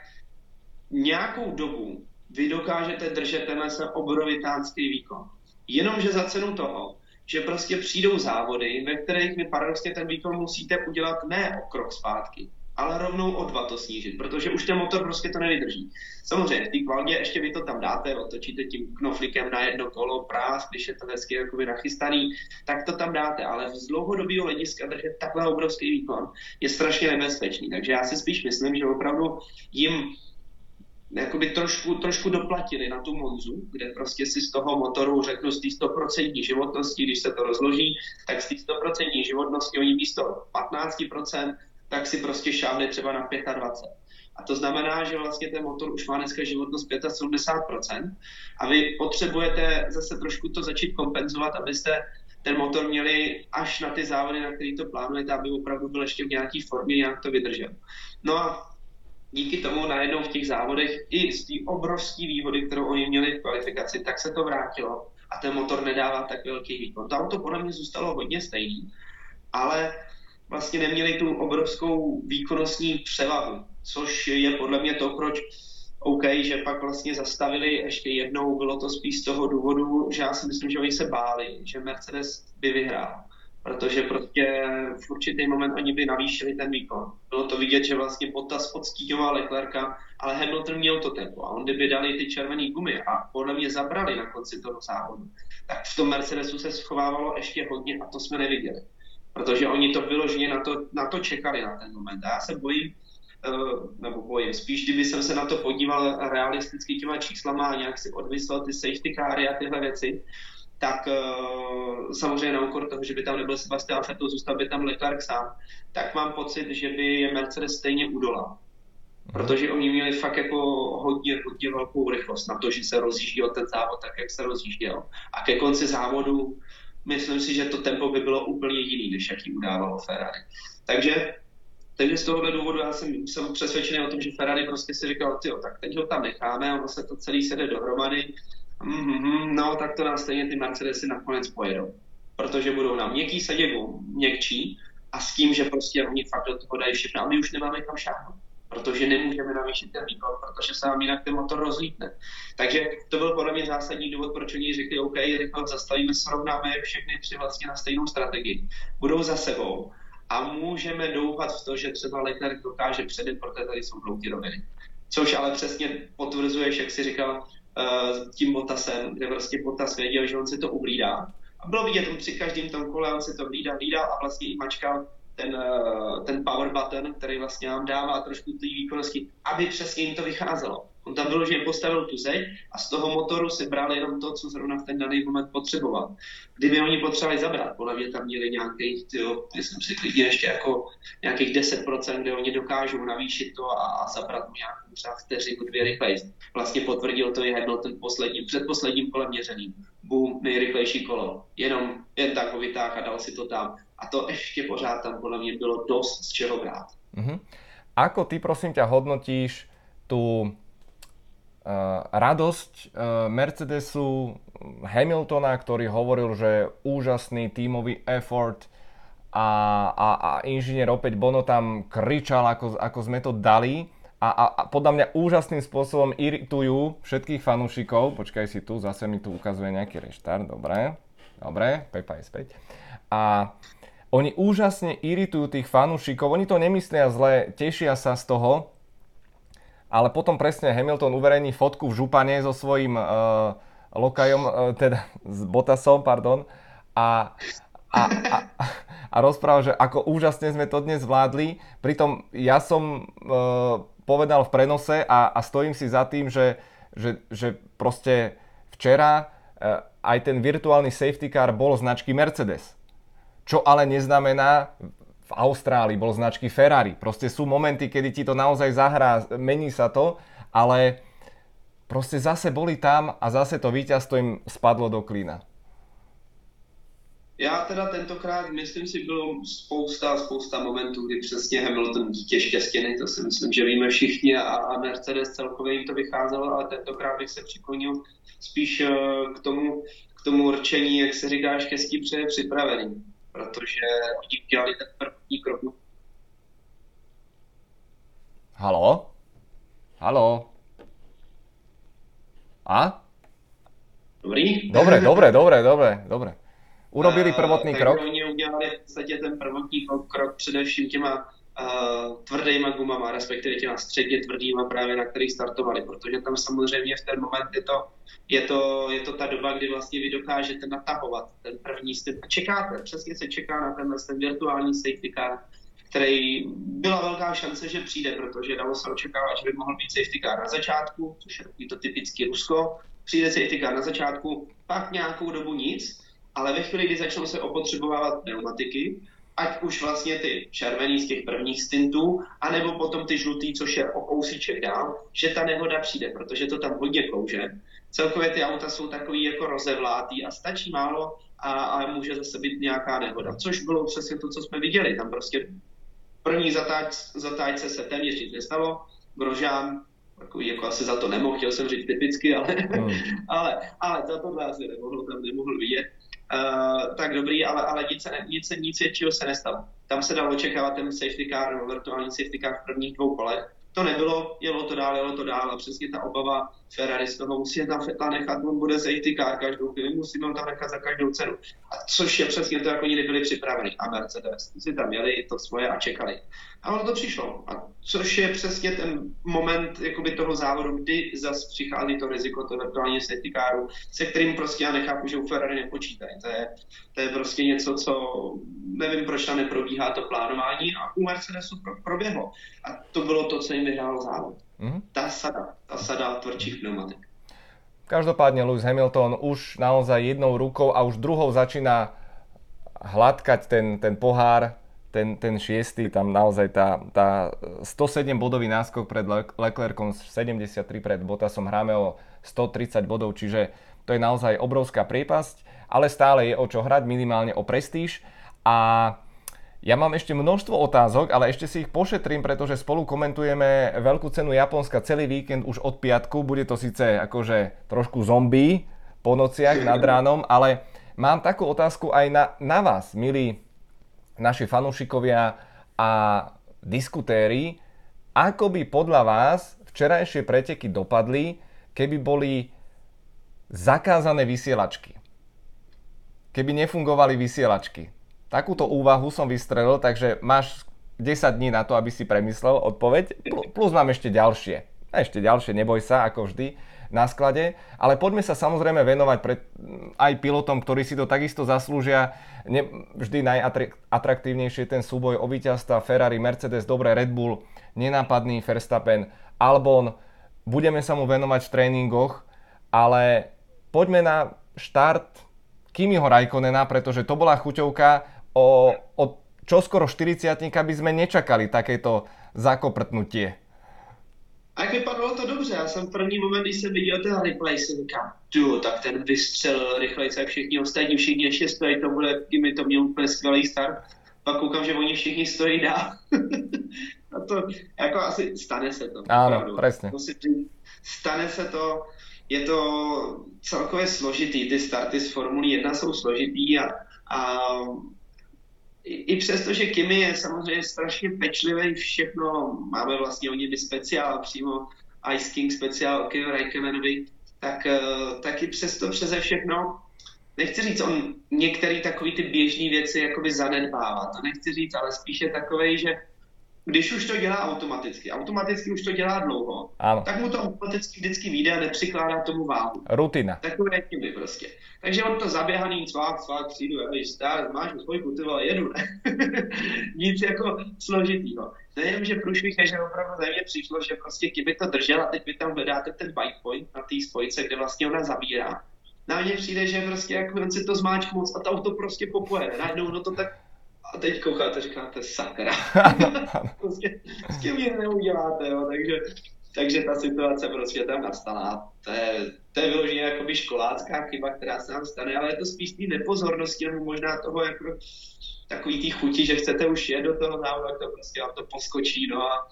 nějakou dobu vy dokážete držet tenhle obrovitánský výkon. Jenomže za cenu toho, že prostě přijdou závody, ve kterých vy paradoxně ten výkon musíte udělat ne o krok zpátky, ale rovnou o dva to snížit, protože už ten motor prostě to nevydrží. Samozřejmě, v té kvaldě ještě vy to tam dáte, otočíte tím knoflikem na jedno kolo prás, když je to hezky jakoby nachystaný, tak to tam dáte, ale z dlouhodobého hlediska držet takhle obrovský výkon je strašně nebezpečný. Takže já si spíš myslím, že opravdu jim jakoby trošku, trošku doplatili na tu Monzu, kde prostě si z toho motoru řeknu z té 100% životnosti, když se to rozloží, tak z té 100% životnosti oni místo 15% tak si prostě šáhli třeba na 25. A to znamená, že vlastně ten motor už má dneska životnost 75% a vy potřebujete zase trošku to začít kompenzovat, abyste ten motor měli až na ty závody, na který to plánujete, aby opravdu byl ještě v nějaké formě, nějak to vydržel. No a díky tomu najednou v těch závodech i z té obrovské výhody, kterou oni měli v kvalifikaci, tak se to vrátilo a ten motor nedává tak velký výkon. To auto podle mě zůstalo hodně stejný, ale vlastně neměli tu obrovskou výkonnostní převahu, což je podle mě to, proč OK, že pak vlastně zastavili ještě jednou, bylo to spíš z toho důvodu, že já si myslím, že oni se báli, že Mercedes by vyhrál, protože prostě v určitý moment oni by navýšili ten výkon. Bylo to vidět, že vlastně Bottas podstíňoval Leclerca, ale Hamilton měl to tempo a on kdyby dali ty červené gumy a podle mě zabrali na konci toho závodu, tak v tom Mercedesu se schovávalo ještě hodně a to jsme neviděli protože oni to vyloženě na to, na to čekali na ten moment. A já se bojím, uh, nebo bojím, spíš kdyby jsem se na to podíval realisticky těma číslama a nějak si odmyslel ty safety cary a tyhle věci, tak uh, samozřejmě na úkor toho, že by tam nebyl Sebastian Vettel, zůstal by tam Leclerc sám, tak mám pocit, že by je Mercedes stejně udolal. Mhm. Protože oni měli fakt jako hodně, hodně velkou rychlost na to, že se rozjížděl ten závod tak, jak se rozjížděl. A ke konci závodu myslím si, že to tempo by bylo úplně jiný, než jaký udávalo Ferrari. Takže, takže z tohohle důvodu já jsem, jsem přesvědčený o tom, že Ferrari prostě si říkal, tyjo, tak teď ho tam necháme, ono se to celý sede dohromady, mm-hmm, no tak to nás stejně ty Mercedesy nakonec pojedou. Protože budou na měkký seděvu měkčí a s tím, že prostě oni fakt do toho dají všechno a my už nemáme kam šáhnout protože nemůžeme navýšit ten výkon, protože se nám jinak ten motor rozlítne. Takže to byl podle mě zásadní důvod, proč oni řekli, OK, rychle zastavíme, srovnáme všechny tři vlastně na stejnou strategii. Budou za sebou a můžeme doufat v to, že třeba Leclerc dokáže předjet, protože tady jsou dlouhé roviny. Což ale přesně potvrzuješ, jak si říkal, uh, tím Botasem, kde prostě Botas věděl, že on si to uhlídá. A bylo vidět, on při každém tom kole on si to hlídal, hlídal a vlastně i mačkal ten, eh, ten power button, který vlastně nám dává trošku té výkonnosti, aby přesně jim to vycházelo. On tam bylo, že postavil tu zeď a z toho motoru si bral jenom to, co zrovna v ten daný moment potřeboval. Kdyby oni potřebovali zabrat, podle mě tam měli nějakých, tyjo, myslím si klidně ještě jako nějakých 10%, kde oni dokážou navýšit to a, a zabrat mu nějakou třeba vteřinu, dvě rychleji. Vlastně potvrdil to i Hamilton posledním, posledním kolem měřeným. Boom, nejrychlejší kolo. Jenom jen tak ho a dal si to tam. A to ještě pořád tam podle mě bylo dost z čeho brát. Mm-hmm. Ako ty prosím ťa hodnotíš tu radosť uh, Mercedesu Hamiltona, ktorý hovoril, že úžasný tímový effort a, a, a inžinier opäť Bono tam kričal, ako, ako sme to dali a, a, a podľa mňa úžasným spôsobom iritujú všetkých fanúšikov. Počkaj si tu, zase mi tu ukazuje nejaký reštart, dobre, dobre, Pepa je späť. A oni úžasne iritujú tých fanúšikov, oni to nemyslia zle, tešia sa z toho, ale potom presne Hamilton uverejní fotku v župane so svojím uh, lokajom, uh, teda s Botasom, pardon, a, a, a, a rozpráva, že ako úžasne sme to dnes zvládli. Pritom ja som uh, povedal v prenose a, a stojím si za tým, že, že, že proste včera uh, aj ten virtuálny safety car bol značky Mercedes. Čo ale neznamená, v Austrálii bol značky Ferrari. Proste sú momenty, kedy ti to naozaj zahrá, mení sa to, ale proste zase boli tam a zase to víťazstvo im spadlo do klína. Já teda tentokrát, myslím si, bylo spousta, spousta momentů, kdy přesně Hamilton dítě štěstěny, to si myslím, že víme všichni a, a Mercedes celkově jim to vycházelo, ale tentokrát bych se přiklonil spíš eh, k tomu, k tomu určení, jak se říká, štěstí přeje připravený protože oni dělali ten první krok. Halo? Halo? A? Dobrý? Dobre, dobre, dobre, dobre, dobre. Urobili prvotný krok? Oni udělali v podstatě ten prvotní krok především těma tvrdýma gumama, respektive těma středně tvrdýma právě, na kterých startovali, protože tam samozřejmě v ten moment je to, je to, je to ta doba, kdy vlastně vy dokážete natahovat ten první styl. A čekáte, přesně se čeká na tenhle ten virtuální safety car, který byla velká šance, že přijde, protože dalo se očekávat, že by mohl být safety car na začátku, což je to typický Rusko, přijde safety car na začátku, pak nějakou dobu nic, ale ve chvíli, kdy začnou se opotřebovávat pneumatiky, ať už vlastně ty červený z těch prvních stintů, anebo potom ty žlutý, což je o kousíček dál, že ta nehoda přijde, protože to tam hodně klouže. Celkově ty auta jsou takový jako rozevlátý a stačí málo a, a může zase být nějaká nehoda, což bylo přesně to, co jsme viděli. Tam prostě první zatáč, zatáčce se téměř nic nestalo, Grožán takový jako asi za to nemohl, chtěl jsem říct typicky, ale, hmm. ale, ale za to asi nemohl, tam nemohl vidět. Uh, tak dobrý, ale, ale nic, nic, nic většího se nestalo. Tam se dalo očekávat ten safety car, virtuální safety car v prvních dvou kolech. To nebylo, jelo to dál, jelo to dál a přesně ta obava Ferrari z toho musí tam Fetla nechat, on bude safety car každou chvíli, musíme ho tam nechat za každou cenu. A což je přesně to, jako oni nebyli připraveni. A Mercedes si tam jeli to svoje a čekali. A ono to přišlo. A což je přesně ten moment jakoby toho závodu, kdy zase přichází to riziko to virtuální safety caru, se kterým prostě já nechápu, že u Ferrari nepočítají. To je, to je prostě něco, co nevím, proč tam neprobíhá to plánování a u Mercedesu proběhlo. A to bylo to, co jim vyhrálo závod. Mm-hmm. Tá sada, tá sada tvrdších pneumatik. Každopádne Lewis Hamilton už naozaj jednou rukou a už druhou začína hladkať ten, ten pohár, ten, ten šiestý, tam naozaj tá, tá 107 bodový náskok pred Leclercom, 73 pred Bottasom, hráme o 130 bodov, čiže to je naozaj obrovská priepasť, ale stále je o čo hrať, minimálne o prestíž a ja mám ešte množstvo otázok, ale ešte si ich pošetrím, pretože spolu komentujeme veľkú cenu Japonska celý víkend už od piatku. Bude to síce akože trošku zombie po nociach nad ránom, ale mám takú otázku aj na, na vás, milí naši fanúšikovia a diskutéri. Ako by podľa vás včerajšie preteky dopadli, keby boli zakázané vysielačky? Keby nefungovali vysielačky? Takúto úvahu som vystrelil, takže máš 10 dní na to, aby si premyslel odpoveď, plus mám ešte ďalšie. Ešte ďalšie, neboj sa, ako vždy, na sklade. Ale poďme sa samozrejme venovať aj pilotom, ktorí si to takisto zaslúžia. Ne, vždy najatraktívnejšie ten súboj o víťazstva Ferrari, Mercedes, dobre Red Bull, nenápadný Verstappen, Albon. Budeme sa mu venovať v tréningoch, ale poďme na štart Kimiho Raikonena, pretože to bola chuťovka, o, o čoskoro 40 by sme nečakali takéto zakoprtnutie. A jak vypadalo to dobře, já jsem v první moment, když jsem viděl ten replay, si říkám, tu, tak ten vystřel rychleji, jak všichni ostatní, všichni ještě stojí, to bude, mi to měl úplně skvělý start. Pak koukám, že oni všichni stojí dál. a to, jako asi stane se to. Ano, přesně. Stane se to, je to celkově složitý, ty starty z Formulí 1 jsou složitý a, a i, přesto, že Kimi je samozřejmě strašně pečlivý, všechno, máme vlastně o něm speciál, přímo Ice King speciál o Kimi Räikkönenovi, tak, eh, tak i přesto přeze všechno, nechci říct, on některé takové ty běžné věci jakoby zanedbává, to nechci říct, ale spíše takový, že když už to dělá automaticky, automaticky už to dělá dlouho, ano. tak mu to automaticky vždycky vyjde a nepřikládá tomu váhu. Rutina. Takové chyby prostě. Takže on to zaběhaný cvák, cvák, přijdu, já stát, máš spojku, ty vole, jedu? Nic jako složitýho. Nejenom, že průšvih je, že opravdu za mě přišlo, že prostě kdyby to držel a teď vy tam hledáte ten bike point na té spojce, kde vlastně ona zabírá. Na mě přijde, že prostě jak on si to zmáčk moc a to auto prostě popojede. Najednou no to tak a teď koukáte, říkáte sakra. prostě s tím nic neuděláte, jo, takže, takže ta situace prostě tam nastala. To je, to je vyloženě jakoby školácká chyba, která se nám stane, ale je to spíš té nepozornosti, nebo možná toho jako takový ty chuti, že chcete už jet do toho závodu, tak to prostě vám to poskočí, no a,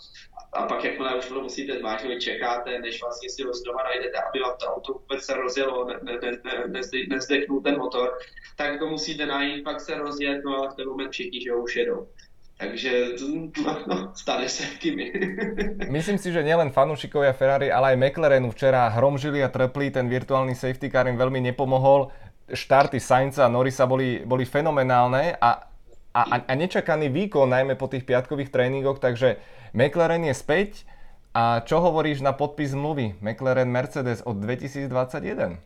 a pak jakmile už to musíte zvážit, čekáte, než vlastně si rozdoma najdete, aby vám to auto vůbec se rozjelo, ne, ne, ne, ne, nezdechnul ten motor, tak to musíte najít, pak se rozjet, no a v ten moment všichni, že ho už jedou. Takže no, no, stane se Kimi. Myslím si, že nielen fanúšikovia Ferrari, ale aj McLarenu včera hromžili a trpli, ten virtuálny safety car im veľmi nepomohol. Štarty Sainza a Norisa boli, boli fenomenálne a a, a nečakaný výkon, najmä po tých piatkových tréningoch, takže McLaren je späť. A čo hovoríš na podpis zmluvy McLaren Mercedes od 2021?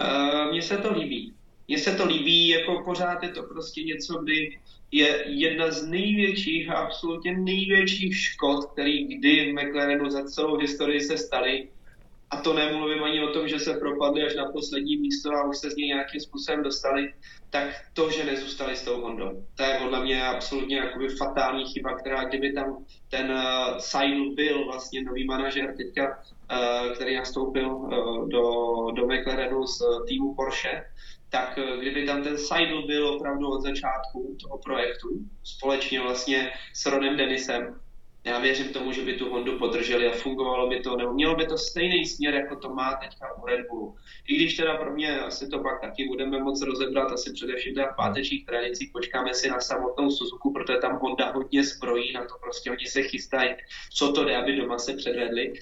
Uh, Mně se to líbí. Mně se to líbí, jako pořád je to prostě něco, kdy je jedna z největších absolutně největších škod, který kdy v McLarenu za celou historii se staly. A to nemluvím ani o tom, že se propadli až na poslední místo a už se z něj nějakým způsobem dostali, tak to, že nezůstali s tou Hondou. To je podle mě absolutně jakoby fatální chyba, která kdyby tam ten uh, Seidl byl vlastně nový manažer teďka, uh, který nastoupil uh, do, do McLarenu z týmu Porsche, tak kdyby tam ten Seidl byl opravdu od začátku toho projektu, společně vlastně s Ronem Denisem, já věřím tomu, že by tu Hondu podrželi a fungovalo by to, nebo mělo by to stejný směr, jako to má teďka u Red Bullu. I když teda pro mě asi to pak taky budeme moc rozebrat, asi především v pátečních trénincích, počkáme si na samotnou Suzuku, protože tam Honda hodně zbrojí, na to prostě oni se chystají, co to jde, aby doma se předvedli.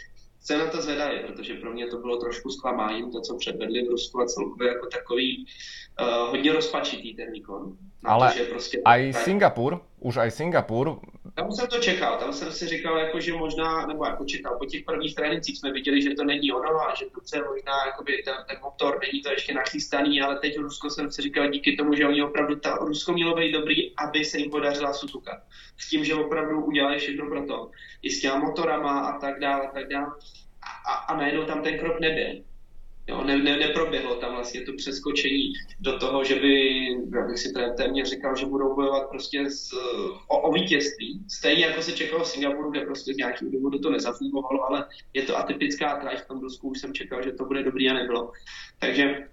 Jsem na to zvedavý, protože pro mě to bylo trošku zklamáním, to, co předvedli v Rusku a celkově jako takový uh, hodně rozpačitý ten výkon. Ale prostě aj Singapur, už aj Singapur tam jsem to čekal, tam jsem si říkal, jako, že možná, nebo jako čekal, po těch prvních trénincích jsme viděli, že to není ono a že to je možná jakoby, ten, ten, motor, není to ještě nachystaný, ale teď Rusko jsem si říkal díky tomu, že oni opravdu, ta, Rusko mělo být dobrý, aby se jim podařila Suzuka. S tím, že opravdu udělali všechno pro to. I s těma motorama a tak dále, a tak dále. A, a, a najednou tam ten krok nebyl. Jo, ne, ne, neproběhlo tam vlastně to přeskočení do toho, že by, já bych si téměř říkal, že budou bojovat prostě s, o, o vítězství. Stejně jako se čekalo v Singapuru, kde prostě z nějakého důvodu to nezafungovalo, ale je to atypická trať, v tom Rusku už jsem čekal, že to bude dobrý a nebylo. Takže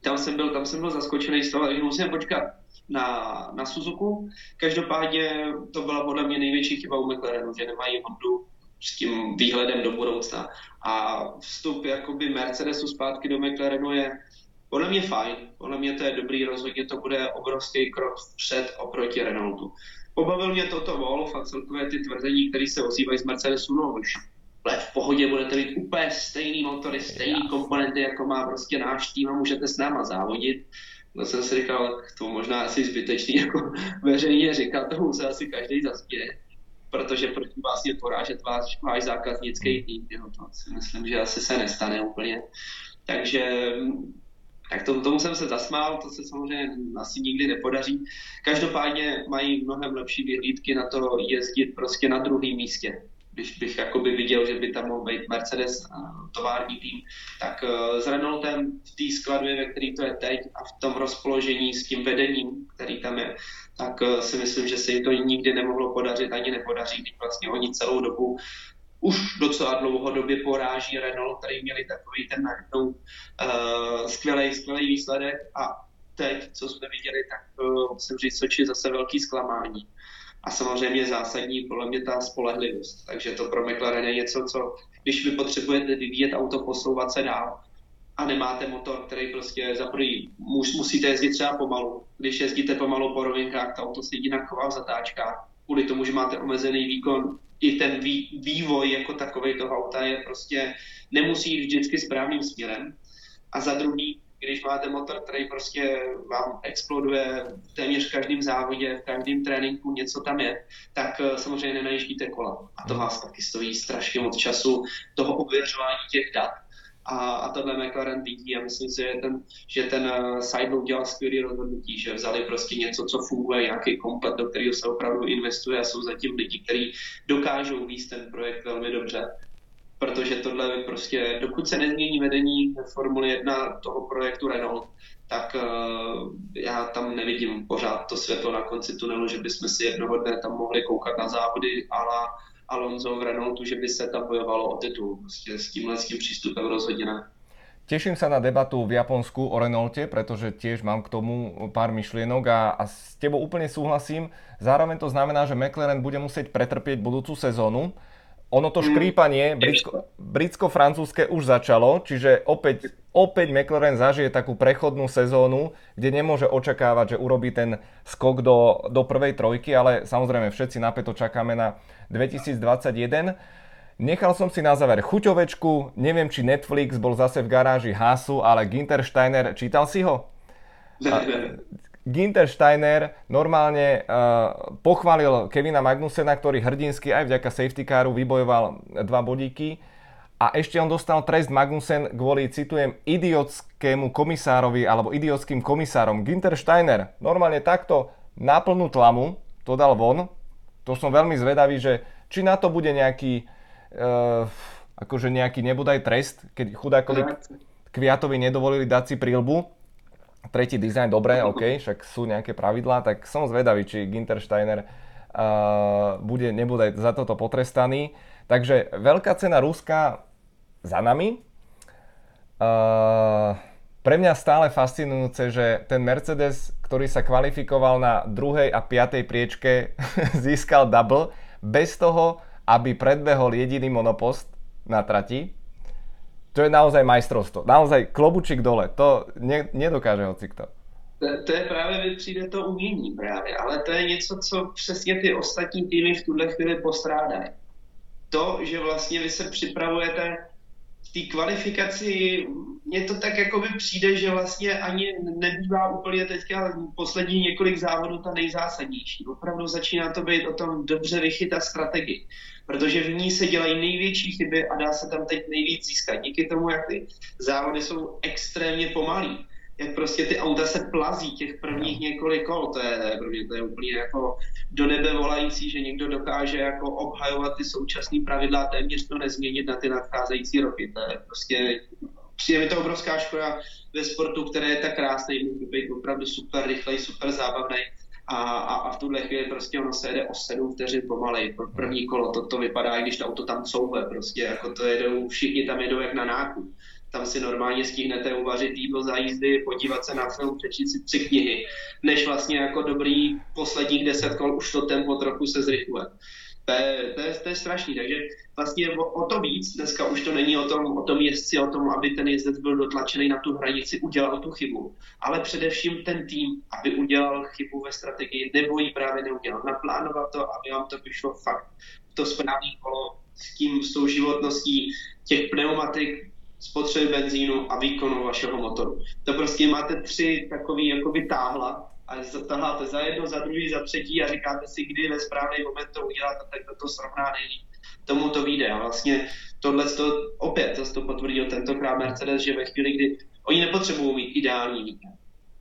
tam jsem byl, tam jsem byl zaskočený z toho, takže musím počkat na, na Suzuku. Každopádně to byla podle mě největší chyba u McLarenu, že nemají Hondu s tím výhledem do budoucna. A vstup jakoby Mercedesu zpátky do McLarenu je podle mě fajn, podle mě to je dobrý, rozhodně to bude obrovský krok před oproti Renaultu. Pobavil mě toto Wolf a celkově ty tvrzení, které se ozývají z Mercedesu, no už ale v pohodě budete mít úplně stejný motory, stejný komponenty, jako má prostě náš tým a můžete s náma závodit. No jsem si říkal, to možná asi zbytečný jako veřejně říkat, tomu se asi každý zaspěje protože proti vlastně porážet váš, váš zákaznický tým, jo, to si myslím, že asi se nestane úplně. Takže tak tomu, tomu jsem se zasmál, to se samozřejmě asi nikdy nepodaří. Každopádně mají mnohem lepší vyhlídky na to jezdit prostě na druhém místě. Když bych jakoby viděl, že by tam mohl být Mercedes tovární tým, tak eh, s Renaultem v té skladbě, ve který to je teď a v tom rozpoložení s tím vedením, který tam je, tak eh, si myslím, že se jim to nikdy nemohlo podařit, ani nepodaří, když vlastně oni celou dobu už docela dlouhodobě poráží Renault, který měli takový ten najednou uh, eh, skvělý, skvělý výsledek a teď, co jsme viděli, tak uh, musím říct, Soči zase velký zklamání. A samozřejmě zásadní podle mě ta spolehlivost. Takže to pro McLaren je něco, co když vy potřebujete vyvíjet auto, posouvat se dál, a nemáte motor, který prostě za prvý musíte jezdit třeba pomalu. Když jezdíte pomalu po rovinkách, to auto se jinak chová v zatáčkách. Kvůli tomu, že máte omezený výkon, i ten vý, vývoj jako takový toho auta je prostě, nemusí jít vždycky správným směrem. A za druhý, když máte motor, který prostě vám exploduje v téměř každém závodě, v každém tréninku něco tam je, tak eh, samozřejmě nenajíždíte kola. A to vás taky stojí strašně moc času toho ověřování těch dat a, a tohle McLaren vidí a myslím si, že ten, že ten uh, Seidel udělal skvělý rozhodnutí, že vzali prostě něco, co funguje, nějaký komplet, do kterého se opravdu investuje a jsou zatím lidi, kteří dokážou víc ten projekt velmi dobře. Protože tohle prostě, dokud se nezmění vedení Formule 1 toho projektu Renault, tak uh, já tam nevidím pořád to světlo na konci tunelu, že bychom si jednoho dne tam mohli koukat na závody ale Alonso v Renaultu, že by se tam bojovalo o titul. Prostě s tímhle s tím přístupem rozhodně ne. Teším sa na debatu v Japonsku o Renaulte, pretože tiež mám k tomu pár myšlienok a, a s tebou úplne súhlasím. Zároveň to znamená, že McLaren bude musieť pretrpieť budúcu sezónu. Ono to mm. škrípanie britsko, britsko-francúzske už začalo, čiže opäť, opäť McLaren zažije takú prechodnú sezónu, kde nemôže očakávať, že urobí ten skok do, do prvej trojky, ale samozrejme všetci napäto čakáme na 2021. Nechal som si na záver chuťovečku, neviem či Netflix bol zase v garáži Hasu, ale Ginter Steiner, čítal si ho? Ne. Ginter Steiner normálne uh, pochválil Kevina Magnusena, ktorý hrdinsky aj vďaka safety caru vybojoval dva bodíky. A ešte on dostal trest Magnussen kvôli, citujem, idiotskému komisárovi alebo idiotským komisárom. Ginter Steiner normálne takto naplnú tlamu, to dal von. To som veľmi zvedavý, že či na to bude nejaký, uh, akože nejaký nebudaj trest, keď chudákovi Kviatovi nedovolili dať si prílbu tretí dizajn, dobre, OK, však sú nejaké pravidlá, tak som zvedavý, či Ginter Steiner uh, bude, nebude za toto potrestaný. Takže veľká cena Ruska za nami. Uh, pre mňa stále fascinujúce, že ten Mercedes, ktorý sa kvalifikoval na druhej a piatej priečke, získal double bez toho, aby predbehol jediný monopost na trati to je naozaj majstrovstvo. Naozaj klobučík dole. To ne, nedokáže hoci kto. To, to je právě, přijde to umění právě, ale to je něco, co přesně ty ostatní týmy v tuhle chvíli postrádají. To, že vlastně vy se připravujete v té kvalifikaci, mně to tak jako by přijde, že vlastně ani nebývá úplně teďka poslední několik závodů ta nejzásadnější. Opravdu začíná to být o tom dobře vychytat strategii protože v ní se dělají největší chyby a dá se tam teď nejvíc získat. Díky tomu, jak ty závody jsou extrémně pomalý, jak prostě ty auta se plazí těch prvních několik kol, to je pro mě to je úplně jako do nebe volající, že někdo dokáže jako obhajovat ty současné pravidla a téměř to nezměnit na ty nadcházející roky. To je prostě přijde mi to obrovská škoda ve sportu, který je tak krásný, může být opravdu super rychlej, super zábavný a, a, a v tuhle chvíli prostě ono se jede o 7 vteřin pomalej. První kolo to, to vypadá, když to auto tam couve, prostě jako to jedou, všichni tam jedou jak na nákup. Tam si normálně stihnete uvařit jídlo za jízdy, podívat se na film, přečíst si tři knihy, než vlastně jako dobrý posledních deset kol už to tempo trochu se zrychluje. To je, to, je, to je strašný, takže vlastně o, o to víc, dneska už to není o tom, o tom jezdci, o tom, aby ten jezdec byl dotlačený na tu hranici, udělal tu chybu, ale především ten tým, aby udělal chybu ve strategii, nebo ji právě neudělal. Naplánovat to, aby vám to vyšlo fakt to správné kolo s tím, s tou životností těch pneumatik, spotřeby benzínu a výkonu vašeho motoru. To prostě máte tři takový jako vytáhla a taháte za jedno, za druhý, za třetí a říkáte si, kdy ve správný moment to udělat a tak to srovná nejlíp. Tomu to vyjde. A vlastně tohle to opět to, to potvrdil tentokrát Mercedes, že ve chvíli, kdy oni nepotřebují mít ideální víkend,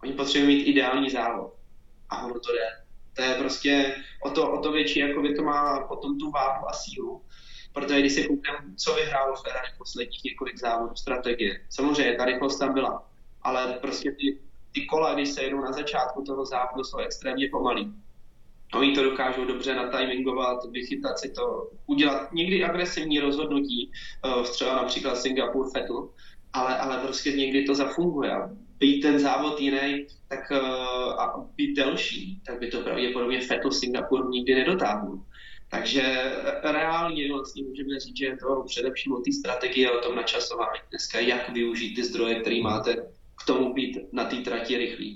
oni potřebují mít ideální závod. A ono to jde. To je prostě o to, o to větší, jako by to má potom tu váhu a sílu. Protože když se koukneme, co vyhrálo Ferrari posledních několik závodů, strategie. Samozřejmě ta rychlost tam byla, ale prostě ty ty kola, když se jedou na začátku toho závodu, jsou extrémně pomalý. Oni to dokážou dobře natimingovat, vychytat si to, udělat někdy agresivní rozhodnutí, eh, třeba například Singapur Fettel, ale, ale prostě někdy to zafunguje. Být ten závod jiný, tak eh, a být delší, tak by to pravděpodobně Fettel Singapur nikdy nedotáhnul. Takže reálně vlastně můžeme říct, že je to především o té strategii a o tom načasování dneska, jak využít ty zdroje, které máte k tomu byť na tej trati rýchly.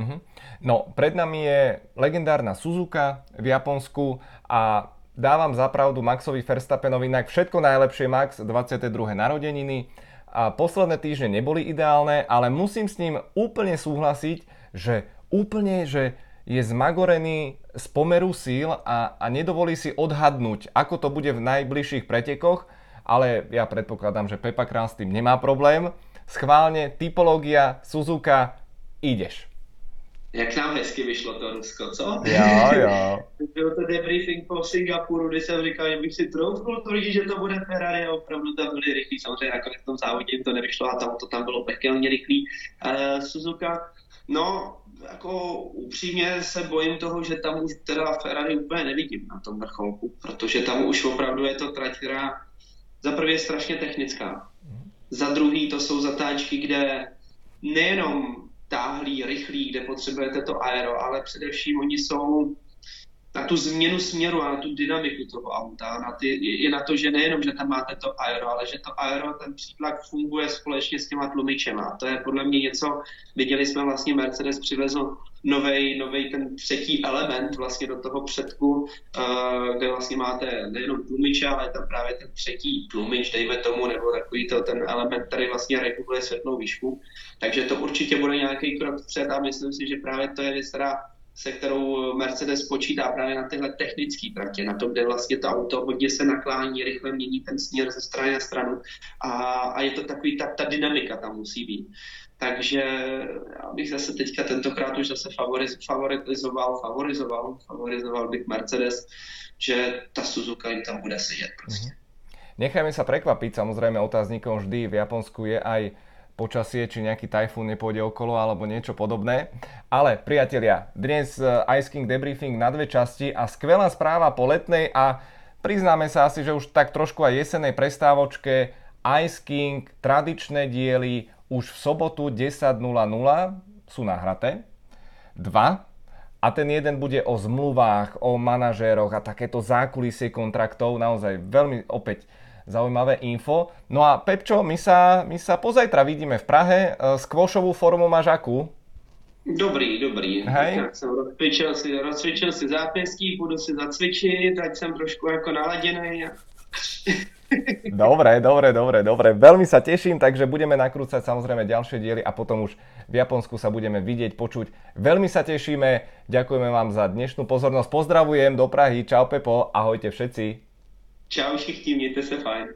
Uh-huh. No, pred nami je legendárna Suzuka v Japonsku a dávam zapravdu Maxovi Verstappenovi, inak všetko najlepšie Max, 22. narodeniny. A posledné týždne neboli ideálne, ale musím s ním úplne súhlasiť, že úplne, že je zmagorený z pomeru síl a, a nedovolí si odhadnúť, ako to bude v najbližších pretekoch, ale ja predpokladám, že Pepa Král s tým nemá problém schválně typologia Suzuka, ideš. Jak nám hezky vyšlo to Rusko, co? Jo, jo. Byl to debriefing po Singapuru, kdy jsem říkal, že bych si troufnul tvrdit, že to bude Ferrari a opravdu tam byli rychlí. Samozřejmě nakonec v tom závodě jim to nevyšlo a tam to tam bylo pekelně rychlý. Uh, Suzuka, no, jako upřímně se bojím toho, že tam už teda Ferrari úplně nevidím na tom vrcholku, protože tam už opravdu je to trať, která za prvé je strašně technická za druhý to jsou zatáčky, kde nejenom táhlý, rychlý, kde potřebujete to aero, ale především oni jsou na tu změnu směru a na tu dynamiku toho auta, na ty, je na to, že nejenom, že tam máte to aero, ale že to aero, ten přítlak funguje společně s těma tlumičema. To je podle mě něco, viděli jsme vlastně Mercedes přivezl novej, novej ten třetí element vlastně do toho předku, uh, kde vlastně máte nejenom tlumiče, ale tam právě ten třetí tlumič, dejme tomu, nebo takový to, ten element, který vlastně reguluje světlou výšku. Takže to určitě bude nějaký krok před a myslím si, že právě to je věc, která se kterou Mercedes počítá právě na tyhle technické tratě, na to, kde vlastně to auto hodně se naklání, rychle mění ten směr ze strany na stranu a, a je to takový, ta, ta dynamika tam musí být. Takže já bych zase teďka tentokrát už zase favoriz, favorizoval, favorizoval, favorizoval bych Mercedes, že ta Suzuka jim tam bude sedět prostě. Mm-hmm. Nechajme sa prekvapiť, samozrejme otáznikom vždy v Japonsku je aj počasie, či nejaký tajfún nepôjde okolo alebo niečo podobné. Ale priatelia, dnes eh, Ice King debriefing na dve časti a skvelá správa po letnej a priznáme sa asi, že už tak trošku aj jesenej prestávočke Ice King tradičné diely už v sobotu 10.00 sú nahraté. Dva. A ten jeden bude o zmluvách, o manažéroch a takéto zákulisie kontraktov. Naozaj veľmi opäť zaujímavé info. No a Pepčo, my sa, my sa pozajtra vidíme v Prahe. Skvošovú formu máš akú? Dobrý, dobrý. Hej. Tak jsem rozcvičil si, rozcvičil si zápěstí, budu si zacvičit, ať jsem trošku jako naladěný. Dobre, dobre, dobre, dobre. Veľmi sa teším, takže budeme nakrúcať samozrejme ďalšie diely a potom už v Japonsku sa budeme vidieť, počuť. Veľmi sa tešíme, ďakujeme vám za dnešnú pozornosť. Pozdravujem do Prahy, čau Pepo, ahojte všetci. Čau všichni, mějte se fajn.